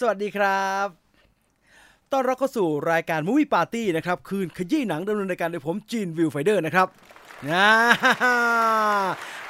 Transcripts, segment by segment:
สวัสดีครับต้อนรับเข้าสู่รายการมูวี่ปาร์ตี้นะครับ คืนขยี้หนังดำเนินรายการโดยผมจีนวิวไฟเดอร์นะครับ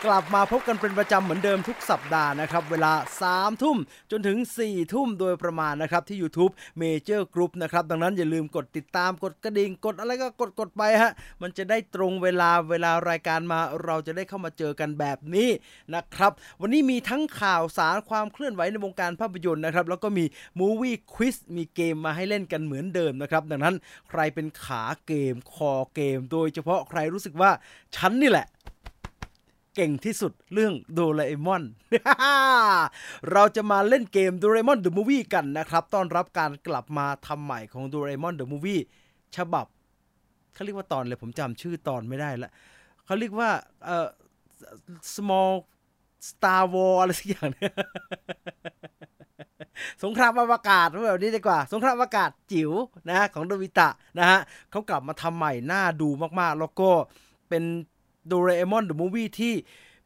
กลับมาพบกันเป็นประจำเหมือนเดิมทุกสัปดาห์นะครับ เวลา 3 ทุ่มจนถึง 4 ทุ่มโดยประมาณนะครับ ที่ YouTube Major Group นะครับ ดังนั้นอย่าลืมกดติดตามกดกระดิ่ง กดอะไรก็กดกดไปฮะ มันจะได้ตรงเวลาเวลารายการมาเราจะได้เข้ามาเจอกันแบบนี้นะครับ วันนี้มีทั้งข่าวสารความเคลื่อนไหวในวงการภาพยนตร์นะครับ แล้วก็มี Movie Quiz มีเกมมาให้เล่นกันเหมือนเดิมนะครับ ดังนั้นใครเป็นขาเกมคอเกม โดยเฉพาะใครรู้สึกว่าฉันนี่แหละ เก่งที่สุดเรื่องโดราเอมอน เราจะมาเล่นเกมโดราเอมอน The Movie กันนะครับ ต้อนรับการกลับมาทำใหม่ของโดราเอมอน The Movie ฉบับเขาเรียกว่าตอนเลยผมจำชื่อตอนไม่ได้ละเขาเรียกว่าเอ่อ small star war อะไรสักอย่างเนี่ยสงครามอวกาศแบบนี้ดีกว่า สงครามอวกาศจิ๋วนะของโนบิตะนะฮะเขากลับมาทำใหม่น่าดูมากๆ แล้วก็เป็น โดราเอมอน The Movie ที่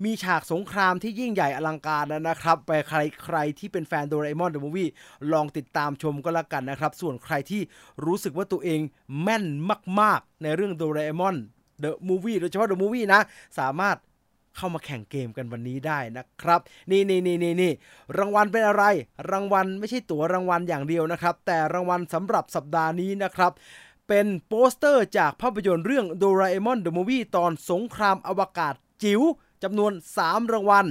มีฉากสงครามที่ยิ่งใหญ่อลังการนะครับ ไปใครใครที่เป็นแฟนโดราเอมอน The Movie ลองติดตามชมก็แล้วกันนะครับ ส่วนใครที่รู้สึกว่าตัวเองแม่นมาก ๆ ในเรื่องโดเรมอนเดอะมูวี่โดยเฉพาะเดอะมูวี่นะ สามารถเข้ามาแข่งเกมกันวันนี้ได้นะครับ นี่นี่นี่นี่นี่รางวัลเป็นอะไร รางวัลไม่ใช่ตั๋วรางวัลอย่างเดียวนะครับ แต่รางวัลสำหรับสัปดาห์นี้นะครับ เป็นโปสเตอร์จากภาพยนตร์เรื่องโดราเอมอนเดอะมูฟวี่ตอนสงครามอวกาศจิ๋วจำนวน 3 รางวัล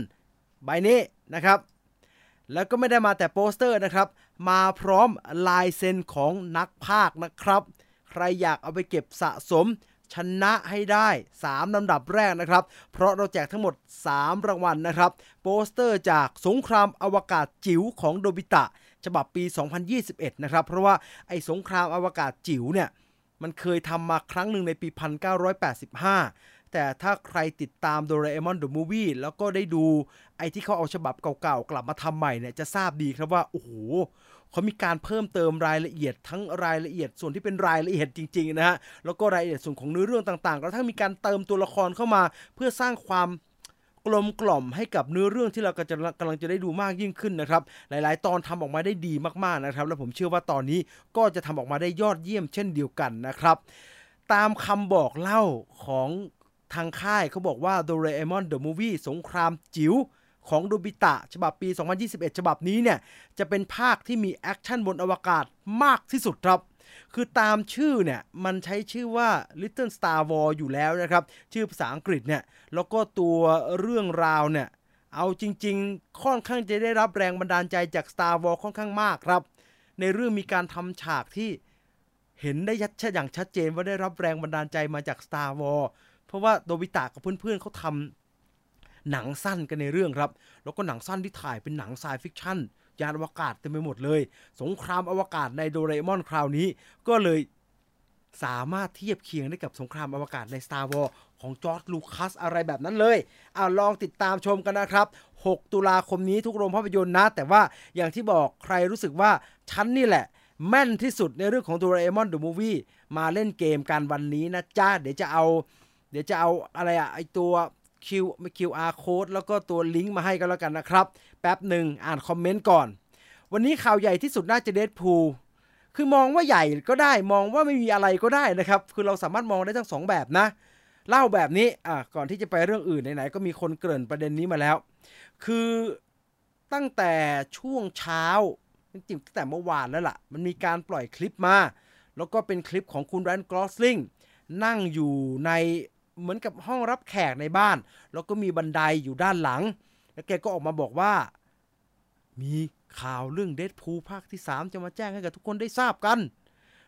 ใบนี้นะครับ แล้วก็ไม่ได้มาแต่โปสเตอร์นะครับ มาพร้อมลายเซ็นของนักพากย์นะครับ ใครอยากเอาไปเก็บสะสมชนะให้ได้ 3 ลำดับแรกนะครับ เพราะเราแจกทั้งหมด 3 รางวัลนะครับ โปสเตอร์จากสงครามอวกาศจิ๋วของโนบิตะ ฉบับปี 2021 นะครับ เพราะว่าไอ้สงครามอวกาศจิ๋วเนี่ย มันเคยทำมาครั้งหนึ่งในปี 1985 แต่ถ้าใครติดตามโดราเอมอน The Movie แล้วก็ได้ดูไอ้ที่เขาเอาฉบับเก่าๆ กลับมาทำใหม่เนี่ยจะทราบดีครับว่า โอ้โหเขามีการเพิ่มเติมรายละเอียดทั้งรายละเอียดส่วนที่เป็นรายละเอียดจริง ๆ นะฮะ แล้วก็รายละเอียดส่วนของเนื้อเรื่องต่างๆ แล้วทั้งมีการเติมตัวละครเข้ามา เพื่อสร้างความ กลมกล่อมให้กับเนื้อเรื่องที่เรากำลังกำลังจะได้ดูมากยิ่งขึ้นนะครับ หลาย ๆ ตอนทำออกมาได้ดีมากๆนะครับ และผมเชื่อว่าตอนนี้ก็จะทำออกมาได้ยอดเยี่ยมเช่นเดียวกันนะครับ ตามคำบอกเล่าของทางค่ายเขาบอกว่า Doraemon The Movie สงครามจิ๋วของโนบิตะฉบับปี 2021 ฉบับนี้เนี่ย จะเป็นภาคที่มี action บนอวกาศมากที่สุดครับ คือตามชื่อเนี่ย มันใช้ชื่อว่า Little Star War อยู่แล้วนะครับ ชื่อภาษาอังกฤษเนี่ย แล้วก็ตัวเรื่องราวเนี่ย เอาจริง ๆ ค่อนข้างจะได้รับแรงบันดาลใจจาก Star War ค่อนข้างมากครับ ในเรื่องมีการทำฉากที่เห็นได้ยัดอย่างชัดเจนว่าได้รับแรงบันดาลใจมาจาก Star War เพราะว่าโนบิตะกับเพื่อนๆเขาทำหนังสั้นกันในเรื่องครับ แล้วก็หนังสั้นที่ถ่ายเป็นหนัง sci-fiction ยานอวกาศเต็มไปหมดเลย สงครามอวกาศในโดราเอมอนคราวนี้ ก็เลยสามารถเทียบเคียงได้กับสงครามอวกาศใน Star Wars ของจอร์จลูคัสอะไรแบบนั้นเลยเอาลองติดตามชมกันนะครับ 6 ตุลาคมนี้ทุกโรงภาพยนตร์นะ แต่ว่าอย่างที่บอกใครรู้สึกว่าฉันนี่แหละ แม่นที่สุดในเรื่องของโดราเอมอน The Movie มาเล่นเกมกันวันนี้นะจ้าเดี๋ยวจะเอา เดี๋ยวจะเอาอะไรอะไอตัว Q QR code แล้วก็ตัวลิงก์มาให้กันแล้วกันนะครับ ป๊บหนึ่งอ่านคอมเมนต์ก่อน วันนี้ข่าวใหญ่ที่สุดน่าจะ Deadpool คือมองว่าใหญ่ก็ได้มองว่าไม่มีอะไรก็ได้นะครับ คือเราสามารถมองได้ทั้งสองแบบนะ เล่าแบบนี้อะก่อนที่จะไปเรื่องอื่นไหนๆก็มีคนเกริ่นประเด็นนี้มาแล้ว คือตั้งแต่ช่วงเช้าจริงๆตั้งแต่เมื่อวานแล้วล่ะ มันมีการปล่อยคลิปมา แล้วก็เป็นคลิปของคุณแรนกรอสลิงนั่งอยู่ในเหมือนกับห้องรับแขกในบ้าน แล้วก็มีบันไดอยู่ด้านหลัง แล้วแกก็ออกมาบอกว่า มีข่าวเรื่องเดดพูภาคที่ 3 จะมาแจ้งให้กับทุกคนได้ทราบกัน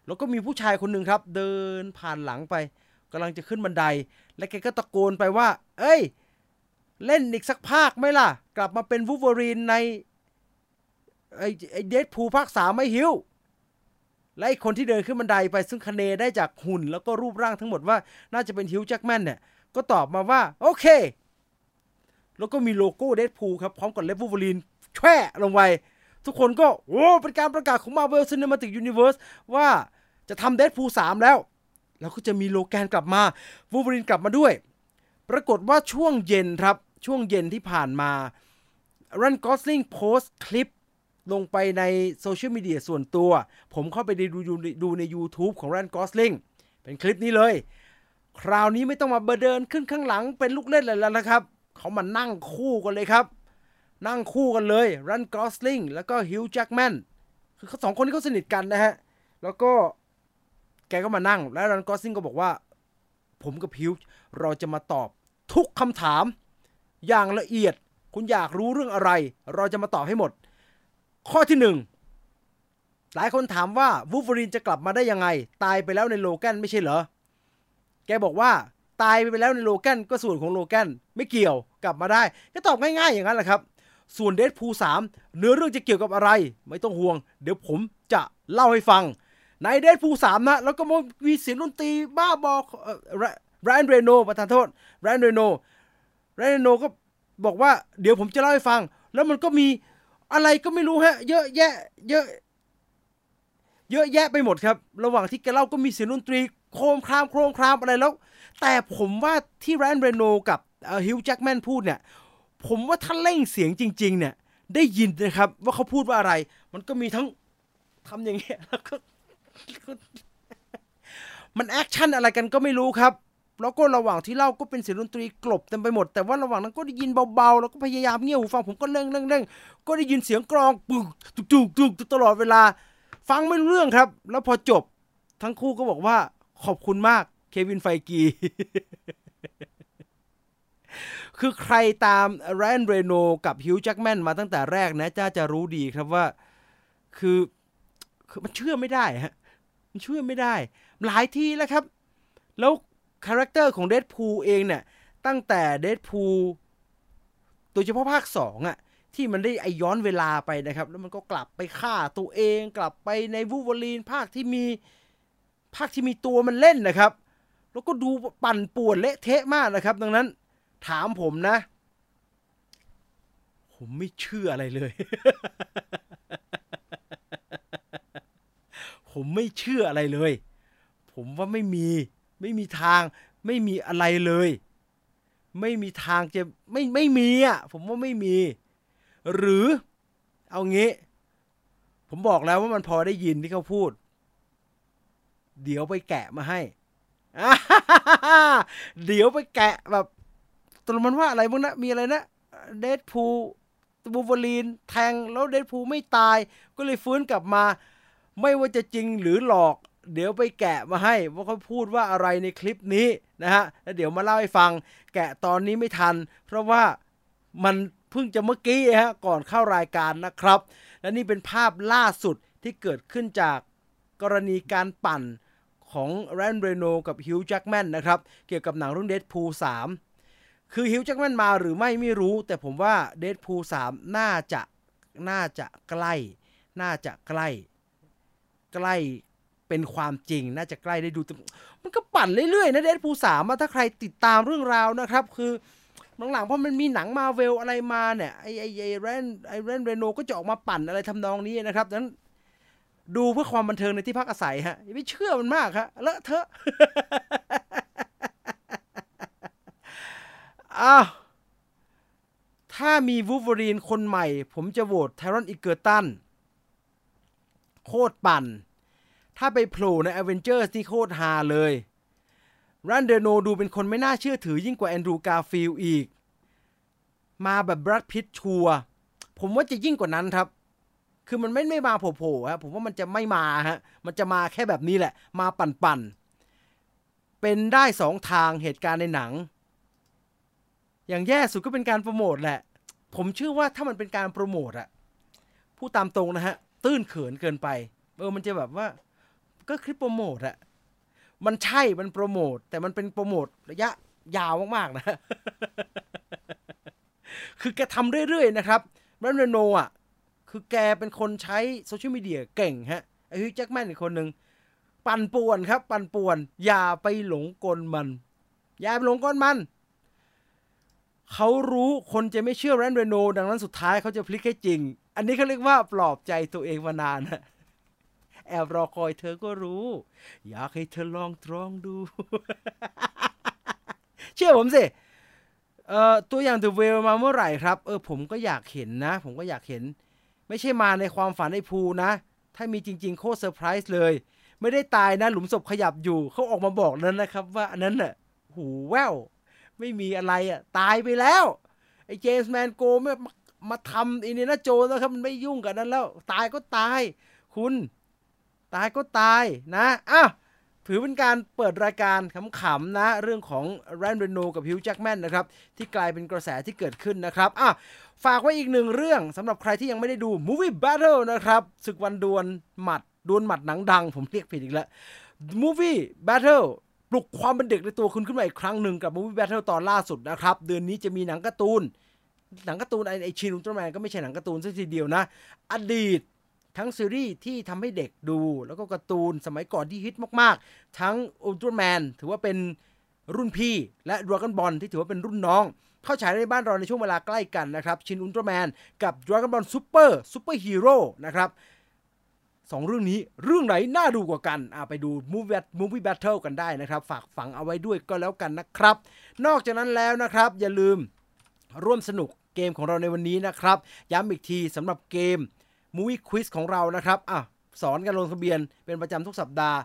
แล้วก็มีผู้ชายคนหนึ่งครับ เดินผ่านหลังไปกำลังจะขึ้นบันได และแกก็ตะโกนไปว่า เอ้ย เล่นอีกสักภาคไหมล่ะ กลับมาเป็นวูเวอรีนในไอ้ Deadpool ภาคสามไหมฮิวจ์และไอ้คนที่เดินขึ้นบันไดไปซึ่งคะเนได้จากหุ่น แล้วก็รูปร่างทั้งหมดว่าน่าจะเป็นฮิวจ์แจ็คแมนเนี่ย ก็ตอบมาว่า โอเค แล้วก็มีโลโก้ Deadpool ครับ พร้อมกับเลฟวูเวอรีน แช่ลงไป ทุกคนก็ โอ้เป็นการประกาศของ Marvel Cinematic Universe ว่าจะทำ Deadpool สามแล้ว แล้วก็จะมีโลแกนกลับมาวูเวอรีนกลับมาด้วย ปรากฏว่าช่วงเย็นครับ ช่วงเย็นที่ผ่านมาไรอันกอสลิงโพสต์คลิปลงไปในโซเชียลมีเดียส่วนตัว ผมเข้าไปดูดูดูใน YouTube ของไรอันกอสลิงเป็นคลิปนี้เลย คราวนี้ไม่ต้องมาเบเดินขึ้นข้างหลังเป็นลูกเล่นเลยแล้วนะครับ เขามานั่งคู่กันเลยครับ นั่งคู่กันเลยไรอันกอสลิงแล้วก็ฮิวจ์แจ็กแมนคือเขาสองคนนี้เขาสนิทกันนะฮะ แล้วก็แกก็มานั่ง แล้วไรอันกอสลิงก็บอกว่า ผมกับฮิวจ์เราจะมาตอบทุกคำถาม อย่างละเอียด คุณอยากรู้เรื่องอะไร เราจะมาตอบให้หมด ข้อที่หนึ่งหลายคนถามว่าวูล์ฟเวอรีนจะกลับมาได้ยังไง ตายไปแล้วในโลแกนไม่ใช่เหรอ แกบอกว่าตายไปแล้วในโลแกนก็ส่วนของโลแกนไม่เกี่ยวกลับมาได้ ก็ตอบง่ายๆอย่างนั้นแหละครับ ส่วนเดดพูสามเนื้อเรื่องจะเกี่ยวกับอะไร ไม่ต้องห่วง เดี๋ยวผมจะเล่าให้ฟัง ในเดดพูสามนะ แล้วก็มีเสียงดนตรีบ้าบอแรนเรโนประธานโทษแรนเรโนแรนเรโนก็บอกว่าเดี๋ยวผมจะเล่าให้ฟัง แล้วมันก็มีอะไรก็ไม่รู้ฮะ เยอะแยะ เยอะ เยอะแยะไปหมดครับ ระหว่างที่แกเล่าก็มีเสียงดนตรีโครมครามโครมครามอะไรแล้ว แต่ผมว่าที่ไรอันเรย์โนลด์สกับฮิวจ์แจ็กแมนพูดเนี่ย ผมว่าถ้าเร่งเสียงจริง ๆ เนี่ย ได้ยินนะครับ ว่าเขาพูดว่าอะไร มันก็มีทั้งทำอย่างเงี้ยแล้วก็ มันแอคชั่นอะไรกันก็ไม่รู้ครับ แล้วก็ระหว่างที่เล่าก็เป็นเสียงดนตรีกลบเต็มไปหมด แต่ว่าระหว่างนั้นก็ได้ยินเบาๆ แล้วก็พยายามเงี่ยหูฟังผมก็เร่งเร่งเร่งก็ได้ยินเสียงกลองปึกตุกตุกตุกตลอดเวลา ฟังไม่รู้เรื่องครับ แล้วพอจบ ทั้งคู่ก็บอกว่าขอบคุณมาก เควินไฟกี คือใครตามไรอันเรย์โนลด์สกับฮิวจ์แจ็กแมนมาตั้งแต่แรกนะจ้าจะรู้ดีครับว่า คือคือมันเชื่อไม่ได้ฮะมันเชื่อไม่ได้ หลายทีแล้วครับ แล้ว character ของเดดพูลเองเนี่ยตั้งแต่เดดพูลโดยเฉพาะภาคสองอะที่มันได้ไอย้อนเวลาไปนะครับ แล้วมันก็กลับไปฆ่าตัวเองกลับไปในวูล์ฟเวอรีนภาคที่มีภาคที่มีตัวมันเล่นนะครับ แล้วก็ดูปั่นป่วนเละเทะมากนะครับ ดังนั้น ถามผมนะ ผมไม่เชื่ออะไรเลย ผมไม่เชื่ออะไรเลย ผมว่าไม่มี ไม่มีทาง ไม่มีอะไรเลย ไม่มีทางจะไม่ไม่มีอะ ผมว่าไม่มี หรือเอางี้ผมบอกแล้วว่ามันพอได้ยินที่เขาพูด เดี๋ยวไปแกะมาให้ เดี๋ยวไปแกะแบบ ตกลมันว่าอะไรบ้างนะ มีอะไรนะเดดพูบูฟลีนแทงแล้วเดดพูไม่ตาย ก็เลยฟื้นกลับมา ไม่ว่าจะจริงหรือหลอก เดี๋ยวไปแกะมาให้ว่าเขาพูดว่าอะไรในคลิปนี้นะฮะแล้วเดี๋ยวมาเล่าให้ฟัง แกะตอนนี้ไม่ทัน เพราะว่ามันเพิ่งจะเมื่อกี้ฮะก่อนเข้ารายการนะครับ และนี่เป็นภาพล่าสุดที่เกิดขึ้นจากกรณีการปั่นของแรนเรโนกับฮิวจ์แจ็กแมนนะครับ เกี่ยวกับหนังเรื่องเดดพูสาม คือฮิวจ์แจ็กแมนมาหรือไม่ไม่รู้ แต่ผมว่าเดดพูสามน่าจะน่าจะใกล้ น่าจะใกล้ ใกล้เป็นความจริง น่าจะใกล้ได้ดู มันก็ปั่นเรื่อยๆนะเดดพูสามถ้าใครติดตามเรื่องราวนะครับ คือหลังๆเพราะมันมีหนังมาร์เวลอะไรมาเนี่ยไอไอไอไรอันไอไรอันเรย์โนลด์สก็จะออกมาปั่นอะไรทำนองนี้นะครับดังนั้นดูเพื่อความบันเทิงในที่พักอาศัยฮะอย่าไปเชื่อมันมากครับเลอะเทอะ อ้าวถ้ามีวูล์ฟเวอรีนคนใหม่ ผมจะโหวตแทรอนเอเจอร์ตัน โคตรปั่น ถ้าไปโผล่ในอเวนเจอร์สนี่โคตรฮาเลยไรอันเรย์โนลด์สดูเป็นคนไม่น่าเชื่อถือยิ่งกว่าแอนดรูว์การ์ฟิลด์อีก มาแบบแบรดพิตต์ชัวร์ ผมว่าจะยิ่งกว่านั้นครับ คือมันไม่ไม่มาโผล่ๆฮะผมว่ามันจะไม่มาฮะ มันจะมาแค่แบบนี้แหละ มาปั่นๆ เป็นได้สองทางเหตุการณ์ในหนัง อย่างแย่สุดก็เป็นการโปรโมทแหละ ผมเชื่อว่าถ้ามันเป็นการโปรโมทอะพูดตามตรงนะฮะ ตื้นเขินเกินไป เออมันจะแบบว่า ก็คลิปโปรโมทอะมันใช่มันโปรโมท แต่มันเป็นโปรโมทระยะยาวมากๆนะ คือแกทำเรื่อยๆนะครับแบรนโนอะ คือแกเป็นคนใช้โซเชียลมีเดียเก่งฮะไอ้ฮิวแจ็คแมนอีกคนหนึ่งปั่นป่วนครับ ปั่นป่วน อย่าไปหลงกลมัน อย่าไปหลงกลมัน เขารู้คนจะไม่เชื่อแรนโน ดังนั้นสุดท้ายเขาจะพลิกให้จริง อันนี้เขาเรียกว่าปลอบใจตัวเองมานานแอบรอคอยเธอก็รู้ อยากให้เธอลองตรองดู เชื่อผมสิเอ่อตัวอย่าง The Whale มาเมื่อไหร่ครับ เออผมก็อยากเห็นนะ ผมก็อยากเห็น ไม่ใช่มาในความฝันไอ้ภูนะ ถ้ามีจริง ๆ โคตรเซอร์ไพรส์เลย ไม่ได้ตายนะ หลุมศพขยับอยู่ เขาออกมาบอกนั้นนะครับ ว่าอันนั้นน่ะหูแวว ไม่มีอะไรอะ ตายไปแล้ว ไอ้เจมส์แมนโกลด์ไม่มามาทำอินเดียนาโจนส์นะครับมันไม่ยุ่งกับนั้นแล้ว ตายก็ตาย คุณ ตายก็ตายนะอ้าวถือเป็นการเปิดรายการขำๆนะ เรื่องของไรอันเรย์โนลด์สกับฮิวจ์แจ็คแมนนะครับ ที่กลายเป็นกระแสที่เกิดขึ้นนะครับอะฝากไว้อีกหนึ่งเรื่องสำหรับใครที่ยังไม่ได้ดู Movie Battle นะครับศึกวันดวลหมัดดวลหมัดหนังดัง ผมเรียกผิดอีกแล้ว Movie Battle ปลุกความเป็นเด็กในตัวคุณขึ้นมาอีกครั้งหนึ่งกับ Movie Battle ตอนล่าสุดนะครับ เดือนนี้จะมีหนังการ์ตูน หนังการ์ตูนไอไอชินอุลตร้าแมนก็ไม่ใช่หนังการ์ตูนซะทีเดียวนะ อดีตทั้งซีรีส์ที่ทำให้เด็กดู แล้วก็การ์ตูนสมัยก่อนที่ฮิตมากๆ ทั้งอุลตร้าแมนถือว่าเป็นรุ่นพี่ และดราก้อนบอลที่ถือว่าเป็นรุ่นน้อง เข้าฉายในบ้านเราในช่วงเวลาใกล้กันนะครับชินอุลตร้าแมนกับดราก้อนบอลซูเปอร์ซูเปอร์ฮีโร่นะครับ สองเรื่องนี้เรื่องไหนน่าดูกว่ากันอ่าไปดู Movie Movie Battle กันได้นะครับ ฝากฝังเอาไว้ด้วยก็แล้วกันนะครับ นอกจากนั้นแล้วนะครับ อย่าลืมร่วมสนุกเกมของเราในวันนี้นะครับ ย้ำอีกทีสำหรับเกม Movie Quiz ของเรานะครับอะสอนกันลงทะเบียนเป็นประจำทุกสัปดาห์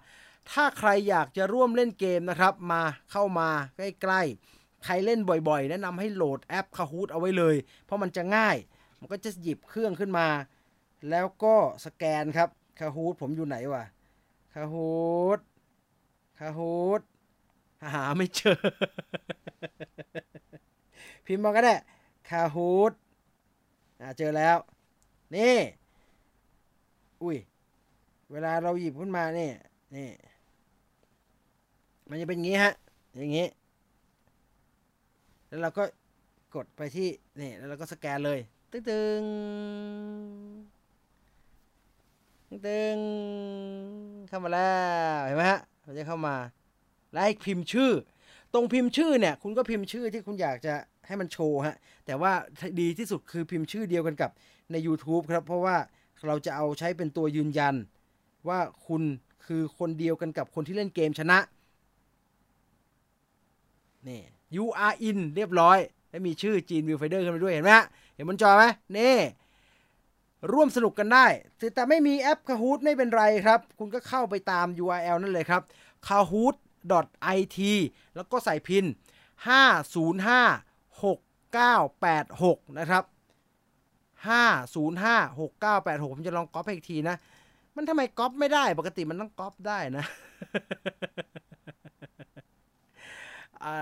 ถ้าใครอยากจะร่วมเล่นเกมนะครับ มาเข้ามาใกล้ๆ ใครเล่นบ่อยๆ แนะนำให้โหลดแอป Kahoot เอาไว้เลย เพราะมันจะง่าย มันก็จะหยิบเครื่องขึ้นมา แล้วก็สแกนครับ Kahoot ผมอยู่ไหนวะ Kahoot Kahoot หาไม่เจอ พิมพ์มาก็ได้ Kahoot อ่าเจอแล้ว นี่ อุ้ย เวลาเราหยิบขึ้นมาเนี่ยนี่ มันจะเป็นอย่างนี้ฮะ อย่างนี้ แล้วเราก็กดไปที่ นี่ แล้วเราก็สแกนเลย ตึ้ง ตึงเข้ามาแล้วเห็นไหมฮะมันจะเข้ามาแล้วให้พิมพ์ชื่อ ตรงพิมพ์ชื่อเนี่ย คุณก็พิมพ์ชื่อที่คุณอยากจะให้มันโชว์ฮะ แต่ว่าดีที่สุดคือพิมพ์ชื่อเดียวกันกับใน YouTube ครับ เพราะว่าเราจะเอาใช้เป็นตัวยืนยัน ว่าคุณคือคนเดียวกันกับคนที่เล่นเกมชนะนี่ you are in เรียบร้อย และมีชื่อจีน Viewfinder ขึ้นมาด้วยเห็นไหมฮะเห็นบนจอไหมนี่ ร่วมสนุกกันได้ แต่ไม่มีแอป Kahoot ไม่เป็นไรครับ คุณก็เข้าไปตาม URL นั่นเลยครับ kahoot.it แล้วก็ใส่ PIN 5056986 นะครับ 5056986 ผมจะลองก๊อปอีกทีนะ มันทำไมก๊อปไม่ได้ ปกติมันต้องก๊อปได้นะ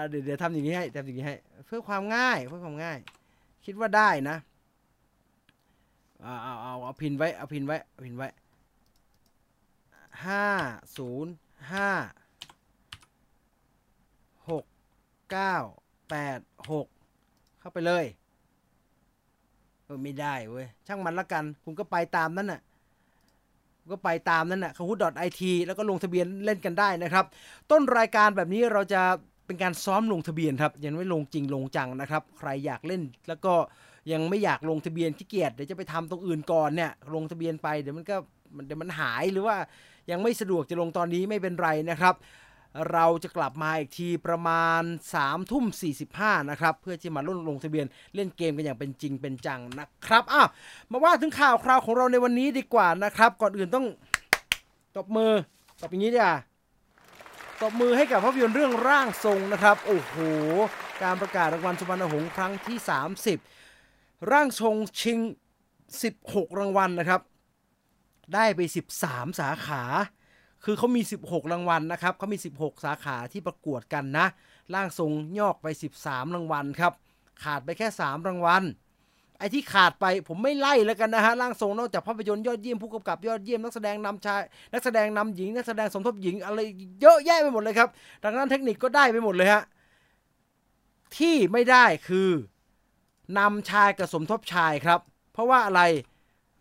เดี๋ยวเดี๋ยวทำอย่างนี้ให้ทำอย่างนี้ให้ เพื่อความง่าย เพื่อความง่าย คิดว่าได้นะ เอาเอาเอาเอาพินไว้ เอาพินไว้ เอาพินไว้ห้าศูนย์ห้าหกเก้าแปดหกเข้าไปเลยเออไม่ได้เว้ย ช่างมันละกัน คุณก็ไปตามนั้นน่ะก็ไปตามนั้นน่ะ kahoot.it แล้วก็ลงทะเบียนเล่นกันได้นะครับ ต้นรายการแบบนี้เราจะเป็นการซ้อมลงทะเบียนครับ ยังไม่ลงจริงลงจังนะครับ ใครอยากเล่นแล้วก็ ยังไม่อยากลงทะเบียนขี้เกียจเดี๋ยวจะไปทำตรงอื่นก่อนเนี่ยลงทะเบียนไปเดี๋ยวมันก็เดี๋ยวมันหายหรือว่ายังไม่สะดวกจะลงตอนนี้ไม่เป็นไรนะครับ เราจะกลับมาอีกทีประมาณ3ามทุ่ม45นะครับเพื่อที่มาล่นลงทะเบียนเล่นเกมกันอย่างเป็นจริงเป็นจังนะครับอ้าวมาว่าถึงข่าวคราวของเราในวันนี้ดีกว่านะครับ ก่อนอื่นต้องตบมือตบอย่างนี้ดีกว่าตบมือให้กับภาพยนตร์เรื่องร่างทรงนะครับ โอ้โห การประกาศรางวัลสุวรรณหงส์ครั้งที่ 30 ร่างทรงชิง 16 รางวัลนะครับ ได้ไป 13 สาขา คือเขามี 16 รางวัลนะครับเขามี 16 สาขาที่ประกวดกันนะ ร่างทรงยอกไป 13 รางวัลครับ ขาดไปแค่ 3 รางวัล ไอ้ที่ขาดไปผมไม่ไล่แล้วกันนะฮะ ร่างทรงนอกจากภาพยนตร์ยอดเยี่ยมผู้กำกับยอดเยี่ยมนักแสดงนำชายนักแสดงนำหญิงนักแสดงสมทบหญิงอะไรเยอะแยะไปหมดเลยครับ ดังนั้นเทคนิคก็ได้ไปหมดเลยฮะ ที่ไม่ได้คือ นำชายกับสมทบชายครับ เพราะว่าอะไร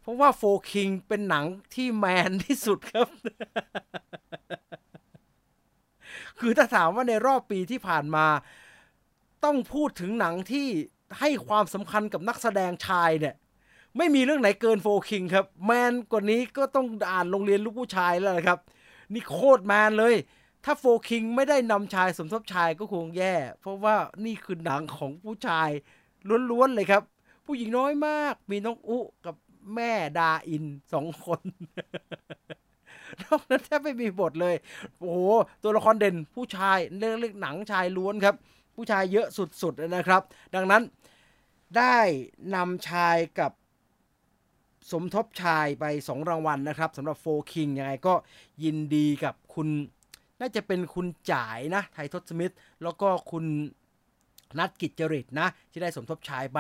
เพราะว่าโฟคิงเป็นหนังที่แมนที่สุดครับ คือถ้าถามว่าในรอบปีที่ผ่านมา ต้องพูดถึงหนังที่ให้ความสำคัญกับนักแสดงชายเนี่ย ไม่มีเรื่องไหนเกินโฟคิงครับ แมนกว่านี้ก็ต้องอ่านโรงเรียนลูกผู้ชายแล้วนะครับ นี่โคตรแมนเลยถ้าโฟคิงไม่ได้นำชายสมทบชายก็คงแย่ เพราะว่านี่คือหนังของผู้ชาย ล้วนๆเลยครับ ผู้หญิงน้อยมาก มีน้องอุกับแม่ดาอินสองคน นอกนั้นแทบไม่มีบทเลย โอ้โห ตัวละครเด่นผู้ชายเรื่องเรื่องหนังชายล้วนครับ ผู้ชายเยอะสุดๆนะครับ ดังนั้นได้นำชายกับสมทบชายไป 2 รางวัลนะครับสำหรับ4 Kings ยังไงก็ยินดีกับคุณ น่าจะเป็นคุณจ๋ายนะ ไททศมิตรแล้วก็คุณ ณัฏฐ์กิจจริตนะ ที่ได้สมทบชายไป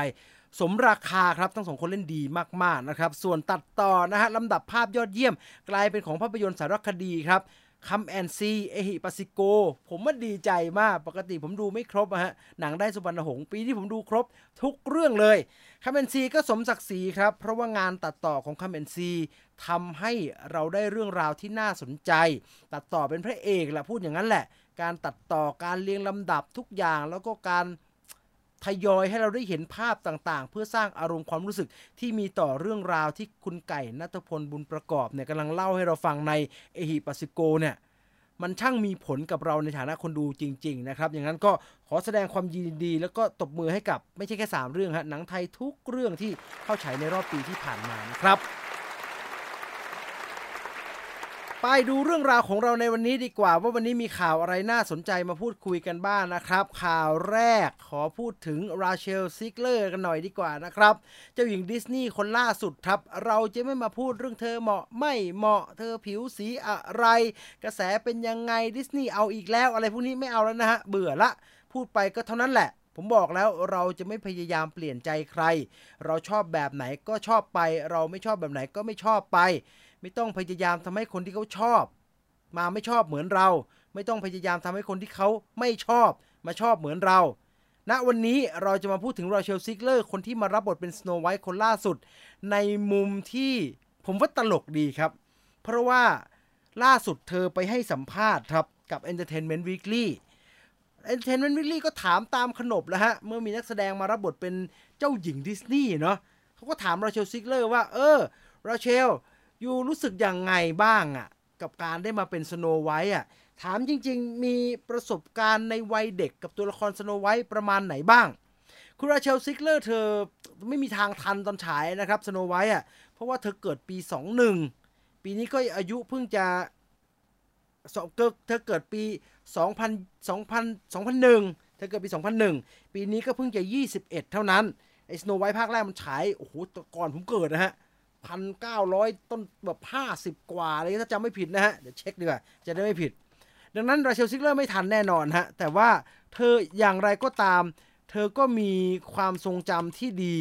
สมราคาครับทั้งสองคนเล่นดีมากๆนะครับ ส่วนตัดต่อนะฮะลำดับภาพยอดเยี่ยม กลายเป็นของภาพยนตร์สารคดีครับ Come and See เอหิปัสสิโก ผมมันดีใจมากปกติผมดูไม่ครบอะฮะ หนังได้สุวรรณหงษ์ปีที่ผมดูครบทุกเรื่องเลย Come and See ก็สมศักดิ์ศรีครับ เพราะว่างานตัดต่อของ Come and See ทำให้เราได้เรื่องราวที่น่าสนใจ ตัดต่อเป็นพระเอกแหละพูดอย่างนั้นแหละ การตัดต่อการเรียงลำดับทุกอย่าง แล้วก็การทยอยให้เราได้เห็นภาพต่างๆ เพื่อสร้างอารมณ์ความรู้สึกที่มีต่อเรื่องราวที่คุณไก่ณฐพลบุญประกอบเนี่ยกำลังเล่าให้เราฟังในเอหิปัสสิโกเนี่ยมันช่างมีผลกับเราในฐานะคนดูจริง ๆ นะครับ อย่างนั้นก็ขอแสดงความยินดีแล้วก็ตบมือให้กับไม่ใช่แค่ 3 เรื่องฮะหนังไทยทุกเรื่องที่เข้าฉายในรอบปีที่ผ่านมานะครับ ไปดูเรื่องราวของเราในวันนี้ดีกว่า ว่าวันนี้มีข่าวอะไรน่าสนใจมาพูดคุยกันบ้างนะครับ ข่าวแรกขอพูดถึงราเชลเซกเลอร์กันหน่อยดีกว่านะครับ เจ้าหญิงดิสนีย์คนล่าสุดครับ เราจะไม่มาพูดเรื่องเธอเหมาะไม่เหมาะเธอผิวสีอะไร กระแสเป็นยังไงดิสนีย์เอาอีกแล้ว อะไรพวกนี้ไม่เอาแล้วนะฮะเบื่อละ พูดไปก็เท่านั้นแหละผมบอกแล้วเราจะไม่พยายามเปลี่ยนใจใคร เราชอบแบบไหนก็ชอบไป เราไม่ชอบแบบไหนก็ไม่ชอบไป ไม่ต้องพยายามทำให้คนที่เขาชอบ มาไม่ชอบเหมือนเรา ไม่ต้องพยายามทำให้คนที่เขาไม่ชอบมาชอบเหมือนเราณวันนี้เราจะมาพูดถึงราเชลเซกเลอร์คนที่มารับบทเป็นสโนไวท์คนล่าสุด ในมุมที่ผมว่าตลกดีครับ เพราะว่าล่าสุดเธอไปให้สัมภาษณ์ครับ กับ Entertainment Weekly Entertainment Weekly ก็ถามตามขนบแล้วฮะ เมื่อมีนักแสดงมารับบทเป็นเจ้าหญิงดิสนีย์เนาะเขาก็ถามราเชลซิกเลอร์ว่า เออราเชล you รู้สึกยังไงบ้างอะ่ะ กับการได้มาเป็นสโนไวท์อะ ถามจริง ๆ มีประสบการณ์ในวัยเด็กกับตัวละครสโนไวท์ประมาณไหนบ้าง คุณราเชลซิกเลอร์เธอไม่มีทางทันตอนฉายนะครับสโนไวท์อะ เพราะว่าเธอเกิดปี 21 ปีนี้ก็อายุเพิ่งจะเธอเกิดปี 2000 2000 2001 เธอเกิดปี 2001 ปีนี้ก็เพิ่งจะ 21 เท่านั้น ไอ้สโนไวท์ภาคแรกมันฉาย โอ้โห ก่อนผมเกิดนะฮะ พันเก้าร้อยต้นแบบห้าสิบกว่าเลยถ้าจำไม่ผิดนะฮะ เดี๋ยวเช็คดีกว่า จะได้ไม่ผิด ดังนั้นราเชลซิกเลอร์ไม่ทันแน่นอนฮะ แต่ว่าเธออย่างไรก็ตาม เธอก็มีความทรงจำที่ดี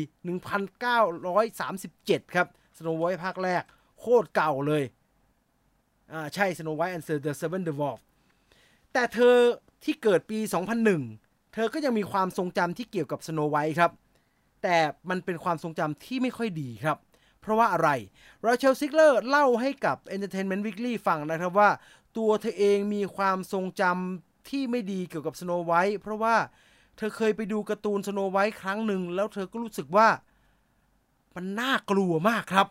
1937 ครับสโนไวท์ภาคแรก โคตรเก่าเลย อ่า ใช่ Snow White and the Seven Dwarfs แต่เธอที่เกิดปี 2001 เธอก็ยังมีความทรงจำที่เกี่ยวกับสโนไวท์ครับ แต่มันเป็นความทรงจำที่ไม่ค่อยดีครับ เพราะว่าอะไรราเชลซิกเลอร์เล่าให้กับ Entertainment Weekly ฟังนะครับว่า ตัวเธอเองมีความทรงจำที่ไม่ดีเกี่ยวกับสโนไวท์เพราะว่าเธอเคยไปดูการ์ตูนสโนไวท์ครั้งหนึ่ง แล้วเธอก็รู้สึกว่า มันน่ากลัวมากครับ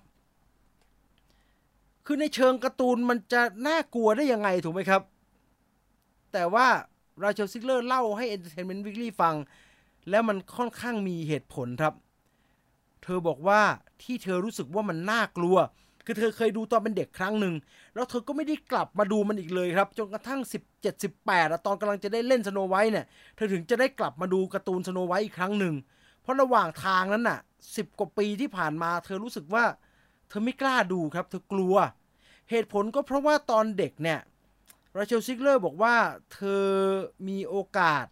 คือในเชิงการ์ตูนมันจะน่ากลัวได้ยังไงถูกไหมครับ แต่ว่าราเชลซิกเลอร์เล่าให้ Entertainment Weekly ฟัง แล้วมันค่อนข้างมีเหตุผลครับ เธอบอกว่าที่เธอรู้สึกว่ามันน่ากลัว คือเธอเคยดูตอนเป็นเด็กครั้งหนึ่ง แล้วเธอก็ไม่ได้กลับมาดูมันอีกเลยครับ จนกระทั่ง 17 18ตอนกำลังจะได้เล่นสโนไวท์เนี่ย เธอถึงจะได้กลับมาดูการ์ตูนสโนไวท์อีกครั้งหนึ่ง เพราะระหว่างทางนั้นน่ะสิบกว่าปีที่ผ่านมา เธอรู้สึกว่า เธอไม่กล้าดูครับ เธอกลัว เหตุผลก็เพราะว่าตอนเด็กเนี่ยราเชลซิกเลอร์บอกว่าเธอมีโอกาส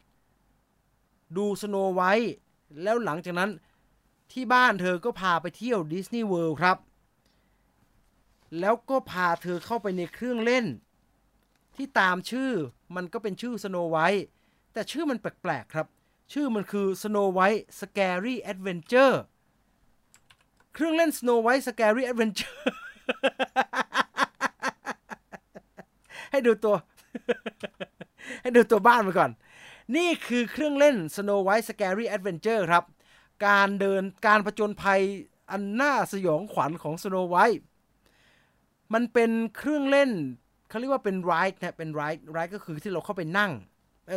ดูสโนไวท์แล้วหลังจากนั้น ที่บ้านเธอก็พาไปเที่ยวดิสนีย์เวิลด์ครับ แล้วก็พาเธอเข้าไปในเครื่องเล่น ที่ตามชื่อมันก็เป็นชื่อ Snow White แต่ชื่อมันแปลกๆครับ ชื่อมันคือ Snow White Scary Adventure เครื่องเล่น Snow White Scary Adventure ให้ดูตัว ให้ดูตัวบ้านมาก่อน นี่คือเครื่องเล่น Snow White Scary Adventure ครับ การเดินการผจญภัยอันน่าสยองขวัญของสโนไวท์มันเป็นเครื่องเล่นเขาเรียกว่าเป็นไรท์นะเป็นไรท์ไรท์ก็คือที่เราเข้าไปนั่ง